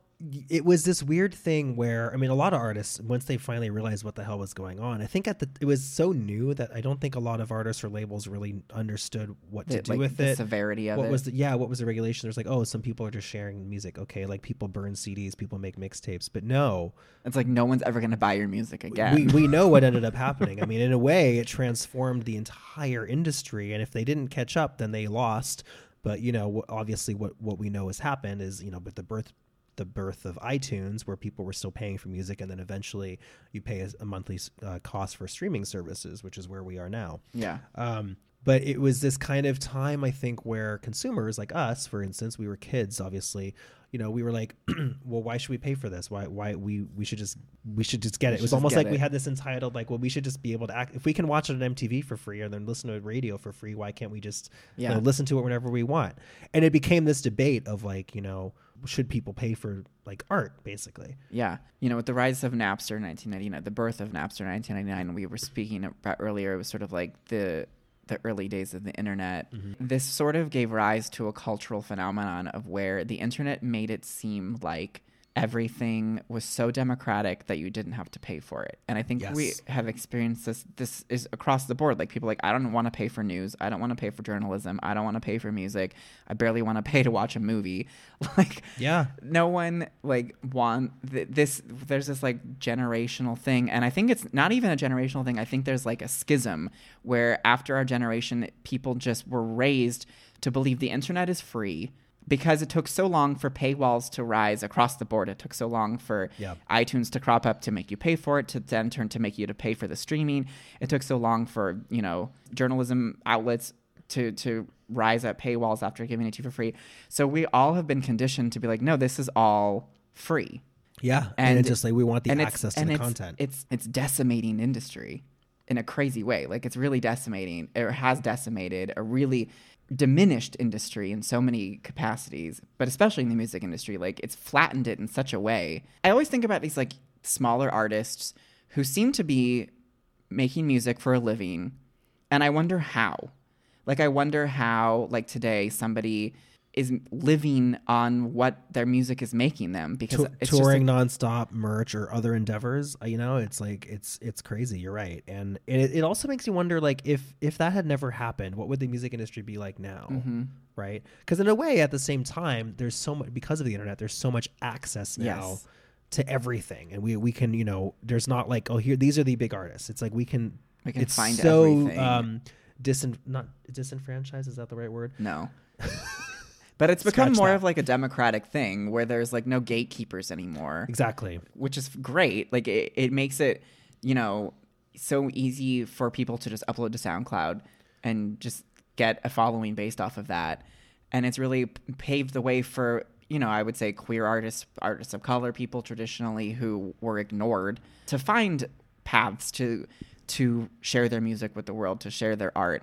it was this weird thing where I mean, a lot of artists once they finally realized what the hell was going on, I think at the it was so new that I don't think a lot of artists or labels really understood what to The- do like, with the it. severity of what it. was the yeah? What was the regulation? There's like, oh, some people are just sharing music. Okay, like people burn CDs, people make mixtapes, but no, it's like no one's ever gonna buy your music again. we we know what ended up happening. I mean, in a way, it transformed the entire industry, and if they didn't catch up, then they lost. But you know, obviously, what what we know has happened is you know, with the birth the birth of iTunes, where people were still paying for music, and then eventually you pay a, a monthly uh, cost for streaming services, which is where we are now. yeah. Um, but it was this kind of time, I think, where consumers like us, for instance, we were kids, obviously. You know, we were like, "Well, why should we pay for this? Why? Why we we should just we should just get it." It was almost like we had this entitled, like, "Well, we should just be able to act if we can watch it on MTV for free, or then listen to radio for free. Why can't we just you know, listen to it whenever we want?" And it became this debate of like, you know, should people pay for like art, basically? Yeah. You know, with the rise of Napster in 1999, the birth of Napster in 1999, we were speaking about earlier, it was sort of like the the early days of the internet. Mm-hmm. This sort of gave rise to a cultural phenomenon of where the internet made it seem like everything was so democratic that you didn't have to pay for it. And I think we have experienced this this is across the board. Like people are like I don't want to pay for news, I don't want to pay for journalism, I don't want to pay for music, I barely want to pay to watch a movie. Like Yeah, no one like want th- this there's this like generational thing. And i think it's not even a generational thing. I think there's like a schism where after our generation people just were raised to believe the internet is free because it took so long for paywalls to rise across the board it took so long for Yeah. itunes to crop up to make you pay for it to then turn to make you to pay for the streaming it took so long for you know journalism outlets to to rise at paywalls after giving it to you for free. So we all have been conditioned to be like, no, this is all free. yeah, and, And- it's just like we want the access to the it's, content. It's it's decimating industry in a crazy way. Like it's really decimating or has decimated a really diminished industry in so many capacities, but especially in the music industry. Like it's flattened it in such a way. I always think about these like smaller artists who seem to be making music for a living, and I wonder how. Like I wonder how like today somebody is living on what their music is making them because Tou- it's just touring like- nonstop, merch or other endeavors. uh, You know, it's like it's it's crazy. You're right, and it, it also makes you wonder, like if if that had never happened, what would the music industry be like now? Mm-hmm. Right? Because in a way, at the same time, there's so much because of the internet. There's so much access now Yes. to everything, and we we can you know, there's not like oh here these are the big artists. It's like we can We can it's find so everything. um disin not disenfranchised is that the right word? No. But it's become more that. of like a democratic thing where there's like no gatekeepers anymore, Exactly. which is great. Like it, it makes it, you know, so easy for people to just upload to SoundCloud and just get a following based off of that. And it's really paved the way for, you know, I would say queer artists, artists of color, people traditionally who were ignored to find paths to to share their music with the world, to share their art.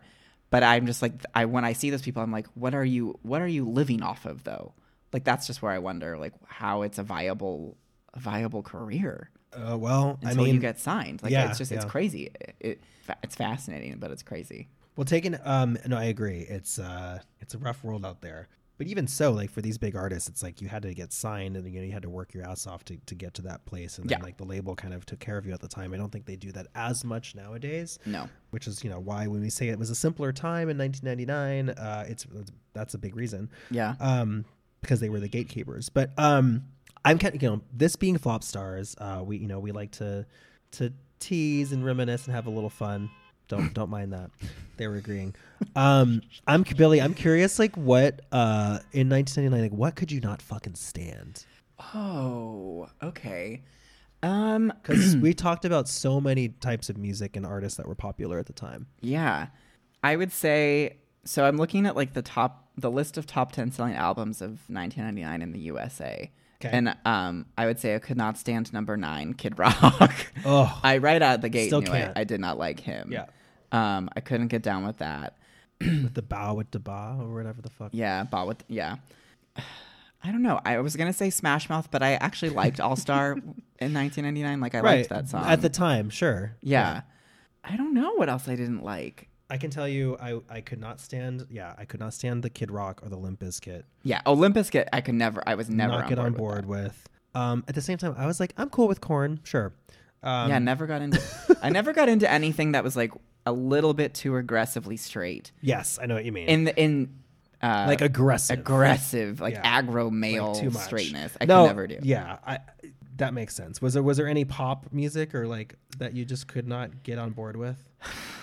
But I'm just like I when I see those people, I'm like, what are you what are you living off of though? Like that's just where I wonder like how it's a viable a viable career Uh, well, I until mean, you get signed. Like yeah, it's just it's crazy. It, it it's fascinating, but it's crazy. Well, taken. um, no, I agree. It's uh, it's a rough world out there. But even so, like for these big artists, it's like you had to get signed, and you know you had to work your ass off to, to get to that place, and then Yeah. like the label kind of took care of you at the time. I don't think they do that as much nowadays, No. which is you know why when we say it was a simpler time in 1999, uh, it's that's a big reason Yeah. um, because they were the gatekeepers. But um, I'm kind of you know this being flop stars, uh, we you know we like to to tease and reminisce and have a little fun. Don't don't mind that. They were agreeing. Um, I'm Billy. I'm curious, like what uh in 1999, like what could you not fucking stand? Oh, okay. Um Because we talked about so many types of music and artists that were popular at the time. Yeah. I would say so I'm looking at like the top the list of top 10 selling albums of 1999 in the USA. Okay. And um I would say I could not stand number 9 Kid Rock. Oh, I right out of the gate Still knew can't. I, I did not like him. Yeah. Um I couldn't get down with that. with the bow with the ba or whatever the fuck. Yeah, but with yeah. I don't know. I was gonna say Smash Mouth, but I actually liked All Star in 1999. Like I right. liked that song at the time. Sure. Yeah. I don't know what else I didn't like. I can tell you, I I could not stand. Yeah, I could not stand the Kid Rock or the Limp Bizkit. Yeah, Limp Bizkit I could never. I was never not on get board on board that. with. Um, at the same time, I was like, I'm cool with Korn, sure. Um, yeah, never got into. I never got into anything that was like a little bit too aggressively straight. Yes, I know what you mean. In the in uh, like aggressive, aggressive, like Yeah. aggro male Like, straightness. I no, could never do. Yeah, I, that makes sense. Was there was there any pop music or like that you just could not get on board with?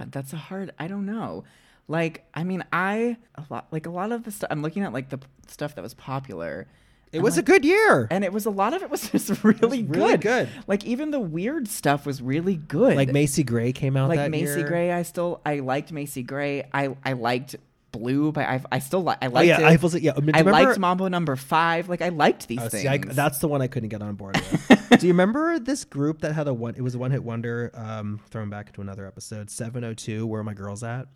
God, that's a hard. I don't know. Like, I mean, I a lot like a lot of the stuff. I'm looking at like the p- stuff that was popular. It I'm was like- a good year. and it was a lot of it was just really, really good. good. Like even the weird stuff was really good. Like Macy Gray came out like Macy year. Gray. I still I liked Macy Gray. I I liked Blue, but I I still li- I Oh liked yeah, it. I was yeah. I, mean, I remember, liked Mambo Number Five. Like I liked these Oh, things. see, I, that's the one I couldn't get on board with. Do you remember this group that had a one? It was a one hit wonder. Um, thrown back into another episode, seven oh two. Where are my girls at?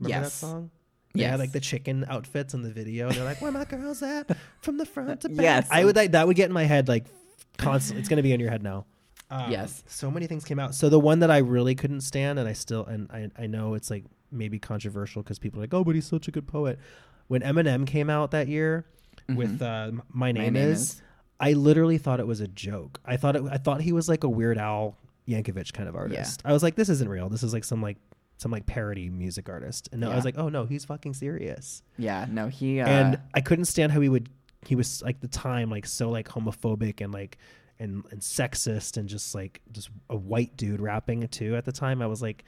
Remember that Yes. song? They Yes. had like the chicken outfits in the video. And they're like, "Where my girls at?" From the front to back. Yes. I would like that would get in my head like constantly. It's gonna be in your head now. Um, Yes. So many things came out. So the one that I really couldn't stand, and I still, and I, I know it's like maybe controversial because people are like, oh, but he's such a good poet. When Eminem came out that year with uh, My Name, Mm-hmm. Name is, Is. I literally thought it was a joke. I thought it, I thought he was like a Weird Al Yankovic kind of artist. I was like, this isn't real. This is like some like some like parody music artist. And no, I was like, oh no, he's fucking serious. yeah. No, he uh, and I couldn't stand how he would he was like the time like so like homophobic and like and and sexist and just like just a white dude rapping too at the time. I was like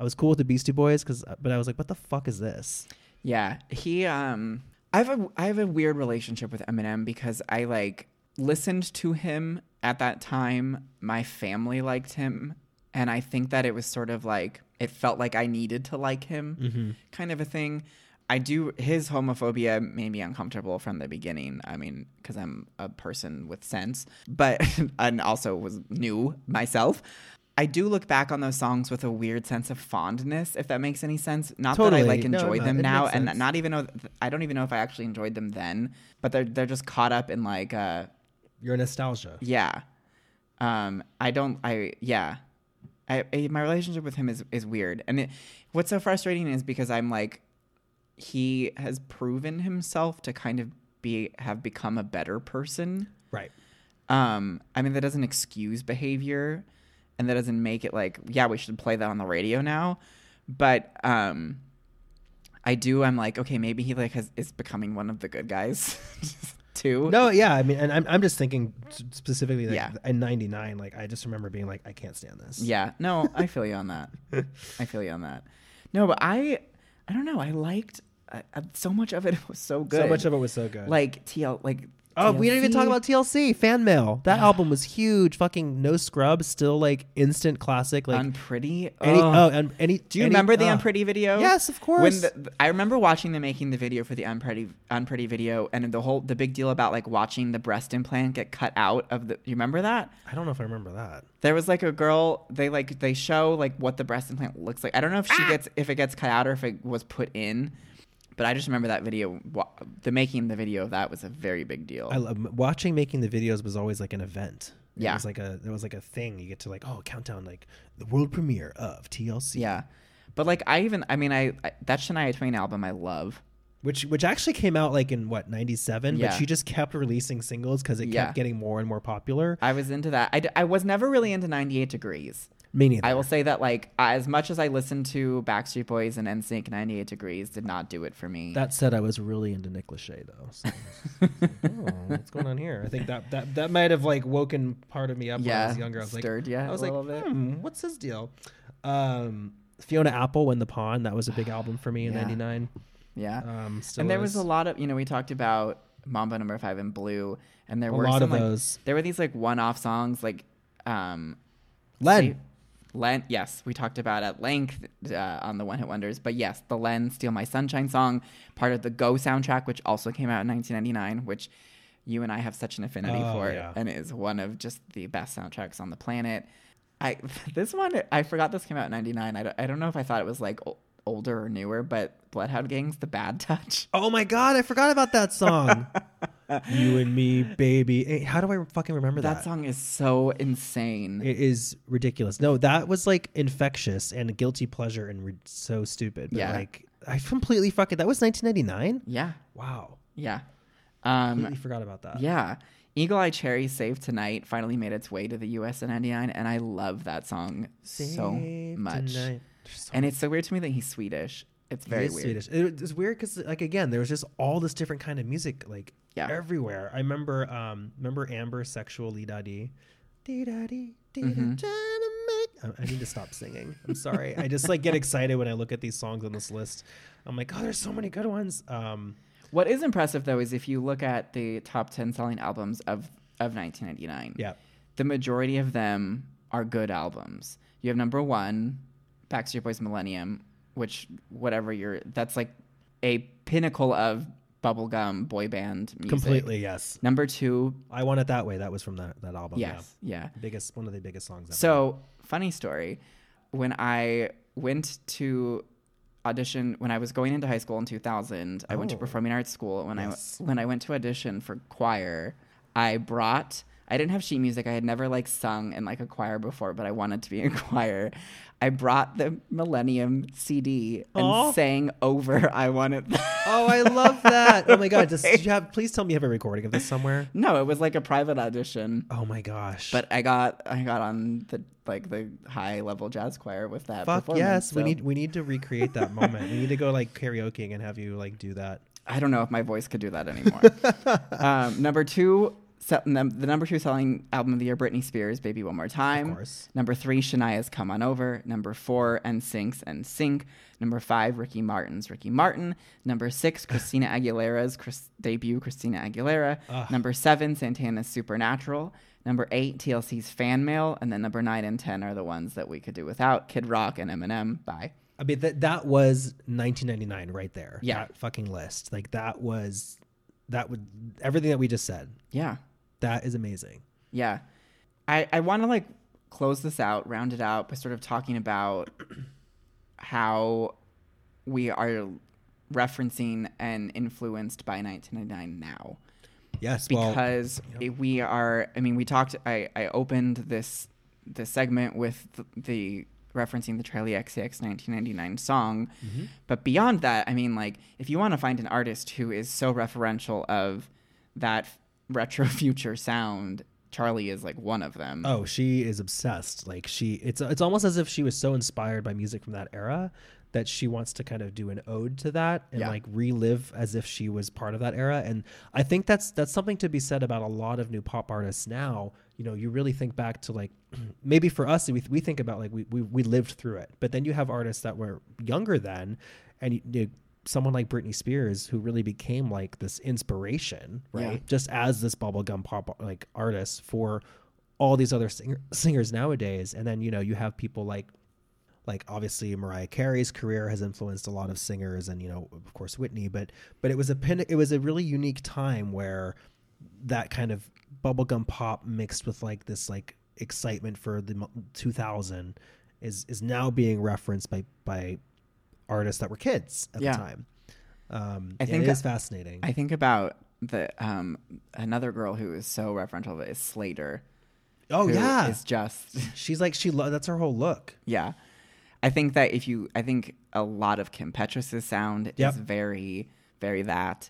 I was cool with the Beastie Boys cuz but I was like what the fuck is this? Yeah, he um I have a I have a weird relationship with Eminem because I like listened to him at that time. My family liked him and I think that it was sort of like it felt like I needed to like him kind of a thing. I do his homophobia made me uncomfortable from the beginning. I mean, cuz I'm a person with sense, but and also was new myself. I do look back on those songs with a weird sense of fondness, if that makes any sense. Not that I like enjoy no, them it now, and not even know. I don't even know if I actually enjoyed them then, but they're they're just caught up in like, uh, Your nostalgia. yeah. Um, I don't. I yeah. I, I my relationship with him is is weird, and it, what's so frustrating is because I'm like, he has proven himself to kind of be have become a better person. Right. Um, I mean that doesn't excuse behavior, and that doesn't make it like yeah we should play that on the radio now, but um, I do. I'm like okay maybe he like has is becoming one of the good guys too. No, yeah, I mean and I'm I'm just thinking specifically like Yeah. in 99 like I just remember being like I can't stand this. Yeah, no, I feel you on that. I feel you on that. No, but I, I don't know. I liked uh, so much of it. was so good. So much of it was so good. like TL, like Oh, we didn't even talk about TLC fan mail. That album was huge. Fucking no scrub, still like instant classic. Like Unpretty. any, Ugh. oh, and any. Do you any- remember the uh, Unpretty video? Yes, of course. When the, I remember watching them making the video for the Unpretty Unpretty video, and the whole the big deal about like watching the breast implant get cut out of the. You remember that? I don't know if I remember that. There was like a girl. They like they show like what the breast implant looks like. I don't know if Ah! she gets if it gets cut out or if it was put in, but I just remember that video. The making the video of that was a very big deal. I love watching making the videos was always like an event. Yeah, It was like a there was like a thing. You get to like oh countdown like the world premiere of TLC. yeah, but like I even I mean I, I that Shania Twain album I love. which which actually came out like in what ninety seven, Yeah. but she just kept releasing singles because it Yeah. kept getting more and more popular. I was into that. I, d- I was never really into 98 Degrees. Me neither. I will say that like as much as I listened to Backstreet Boys and NSYNC, 98 Degrees did not do it for me. That said, I was really into Nick Lachey though. So. oh, what's going on here? I think that that that might have like woken part of me up when I was younger. I was like, stirred ya I was like, hmm, what's his deal? Um, Fiona Apple, When the Pawn. That was a big album for me in '99. yeah. Um, still and there was a lot of you know we talked about Mambo Number Five and Blue, and there were A were lot some, of like, those. There were these like one-off songs like um, Len. Len, yes, we talked about at length uh, on the One Hit Wonders, but yes, the Len "Steal My Sunshine" song, part of the Go soundtrack, which also came out in 1999, which you and I have such an affinity Oh, for, yeah. and is one of just the best soundtracks on the planet. I this one I forgot this came out in '99. I don't, I don't know if I thought it was like o- older or newer, but Bloodhound Gang's "The Bad Touch." Oh my god, I forgot about that song. you and me, baby. Hey, how do I fucking remember that? That song is so insane. It is ridiculous. No, that was like infectious and a guilty pleasure and re- so stupid. But Yeah. like, I completely fucking. That was 1999. yeah, Wow, yeah, um, completely forgot about that. yeah. Eagle Eye Cherry Save Tonight finally made its way to the US in 99, and I love that song so much. So And it's so weird to me that he's Swedish. It's very weird. Swedish. It, it's weird because, like, again, there was just all this different kind of music, like, Yeah. everywhere. I remember, um, remember Amber Sexual Lee Da Dee? Dee da dee, dee da, trying to make. I, need to stop singing. I'm sorry. I just like get excited when I look at these songs on this list. I'm like, oh, there's so many good ones. Um, What is impressive though is if you look at the top 10 selling albums of of 1999. yeah, The majority of them are good albums. You have number 1, Backstreet Boys Millennium, which whatever you're that's like a pinnacle of bubblegum boy band music. completely. Yes, Number 2, I want it that way. That was from that that album. yes, yeah. yeah, biggest one of the biggest songs. Ever. So, funny story. When I went to audition when I was going into high school in 2000, I went to Oh. performing arts school. When Yes. I when I went to audition for choir, I brought I didn't have sheet music. I had never like sung in like a choir before, but I wanted to be in choir. I brought the Millennium CD and Aw. sang over "I Want It." oh, I love that. Oh my god, does, did you have? Please tell me you have a recording of this somewhere. no, it was like a private audition. Oh my gosh. But I got I got on the like the high level jazz choir with that. Fuck yes, we need we need to recreate that moment. We need to go like karaoke and have you like do that. I don't know if my voice could do that anymore. um, number two, the number two selling album of the year, Britney Spears, "Baby One More Time." Of course. Number three, Shania's "Come On Over." Number four, NSYNC's "NSYNC." Number five, Ricky Martin's "Ricky Martin." Number six, Christina Aguilera's Chris- debut, Christina Aguilera. Ugh. Number seven, Santana's "Supernatural." Number eight, TLC's "Fan Mail," and then number nine and ten are the ones that we could do without: Kid Rock and Eminem. Bye. I mean that that was 1999 right there. Yeah. that fucking list. Like that was that would everything that we just said. Yeah. That is amazing. Yeah. I, I want to like close this out, round it out by sort of talking about how we are referencing and influenced by 1999 now. Yes, well, Because we are, I mean, we talked, I, I opened this, this segment with the, the referencing the Charli XCX 1999 song. Mm-hmm. But beyond that, I mean, like, if you want to find an artist who is so referential of that retro future sound, Charli is like one of them. Oh, she is obsessed. Like she, it's it's almost as if she was so inspired by music from that era that she wants to kind of do an ode to that and Yeah. like relive as if she was part of that era. And I think that's that's something to be said about a lot of new pop artists now. You know, you really think back to like maybe for us we we think about like we we, we lived through it, but then you have artists that were younger then, and you, you someone like Britney Spears who really became like this inspiration, right? Yeah. Just as this bubblegum pop like artist for all these other singer, singers nowadays. And then, you know, you have people like like obviously Mariah Carey's career has influenced a lot of singers and you know, of course Whitney, but but it was a pin it was a really unique time where that kind of bubblegum pop mixed with like this like excitement for the 2000 is is now being referenced by by artists that were kids at Yeah. the time. Um, I think it is fascinating. I think about the um another girl who is so referential is Slayyyter. oh yeah, is just she's like she lo- that's her whole look. yeah. I think that if you, I think a lot of Kim Petras' sound Yep. is very, very that.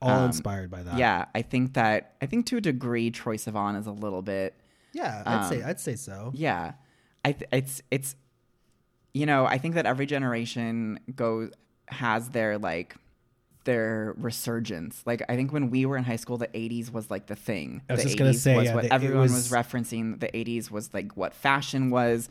All Um, inspired by that. Yeah, I think that I think to a degree Troye Sivan is a little bit. yeah. I'd say Um, I'd say so. Yeah, I th- it's it's, you know, I think that every generation goes has their like their resurgence. Like I think when we were in high school, the '80s was like the thing. I was the just gonna 80s say, was yeah, what the- everyone was, was- referencing. The '80s was like what fashion was,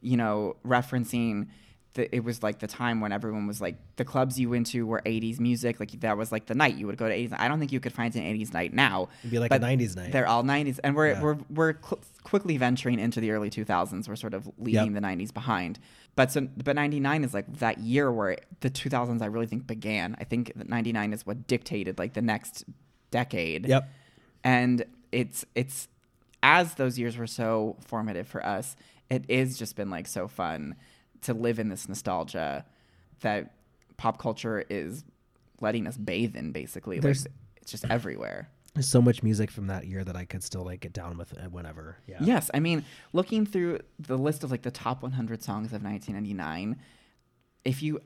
you know, referencing. The, it was like the time when everyone was like the clubs you went to were 80s music like that was like the night. You would go to 80s i don't think you could find an 80s night now It'd be like a 90s night. they're all 90s and we're Yeah. we're we're cl- quickly venturing into the early 2000s we're sort of leaving the 90s behind. But so but 99 is like that year where the 2000s i really think began. I think that 99 is what dictated like the next decade. Yep. and it's it's as those years were so formative for us it is just been like so fun to live in this nostalgia that pop culture is letting us bathe in basically like it's just everywhere There's so much music from that year that I could still like get down with uh, whenever. Yeah. Yes, I mean, looking through the list of like the top 100 songs of 1999, if you,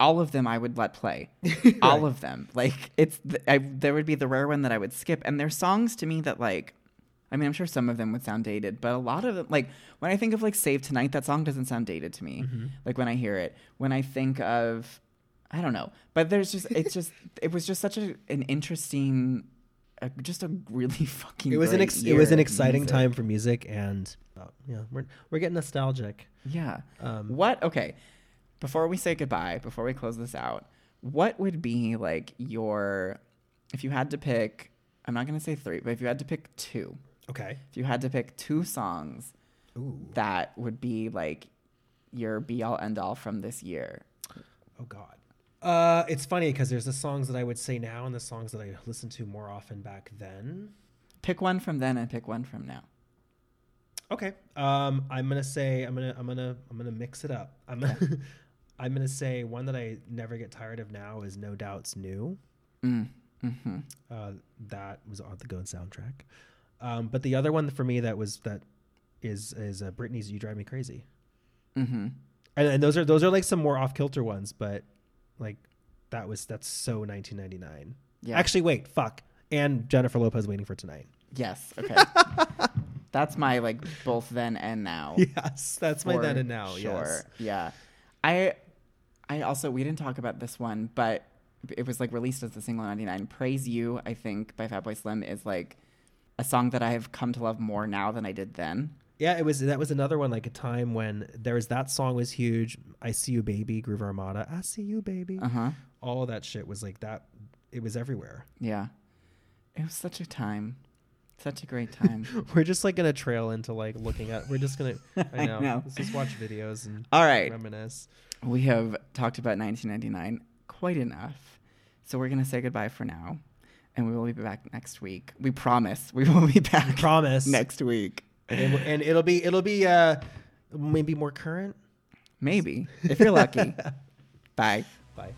all of them I would let play. All of them. Like it's th- I, there would be the rare one that I would skip and there's songs to me that like I mean, I'm sure some of them would sound dated, but a lot of them like when I think of like Save Tonight, that song doesn't sound dated to me. Mm-hmm. Like when I hear it. When I think of I don't know. But there's just it's just it was just such a an interesting uh, just a really fucking It was an ex- it was an exciting music. time for music, and uh, yeah, we're we're getting nostalgic. Yeah. Um, What? Okay. Before we say goodbye, before we close this out, what would be like your, if you had to pick, I'm not going to say three, but if you had to pick two, Okay. if you had to pick two songs Ooh. that would be like your be all end all from this year. Oh God. Uh, it's funny because there's the songs that I would say now and the songs that I listened to more often back then. Pick one from then and pick one from now. Okay. Um, I'm gonna say I'm gonna I'm gonna I'm gonna mix it up. I'm gonna I'm gonna say one that I never get tired of now is No Doubt's New. Mm. Mm-hmm. Uh, that was on the Go soundtrack. Um, but the other one for me that was that is is uh, Britney's "You Drive Me Crazy," Mm-hmm. and, and those are those are like some more off kilter ones, but like that was that's so 1999. Yeah. Actually, wait, fuck, and Jennifer Lopez waiting for tonight. yes. Okay. That's my like both then and now. Yes, that's my then and now. Yes. Sure. Yeah. I I also we didn't talk about this one, but it was like released as the single 99. Praise You, I think, by Fatboy Slim is like a song that I have come to love more now than I did then. Yeah, it was that was another one like a time when there was that song was huge. I see you baby, Groove Armada. I see you baby. Uh-huh. All of that shit was like that it was everywhere. Yeah. It was such a time. Such a great time. We're just like gonna trail into like looking at we're just gonna I I know. know. Let's just watch videos and All right. reminisce. We have talked about 1999 quite enough. So we're going to say goodbye for now. And we will be back next week. We promise we will be back Promise. next week. and, and it'll be it'll be uh maybe more current. Maybe, if you're lucky. Bye. Bye.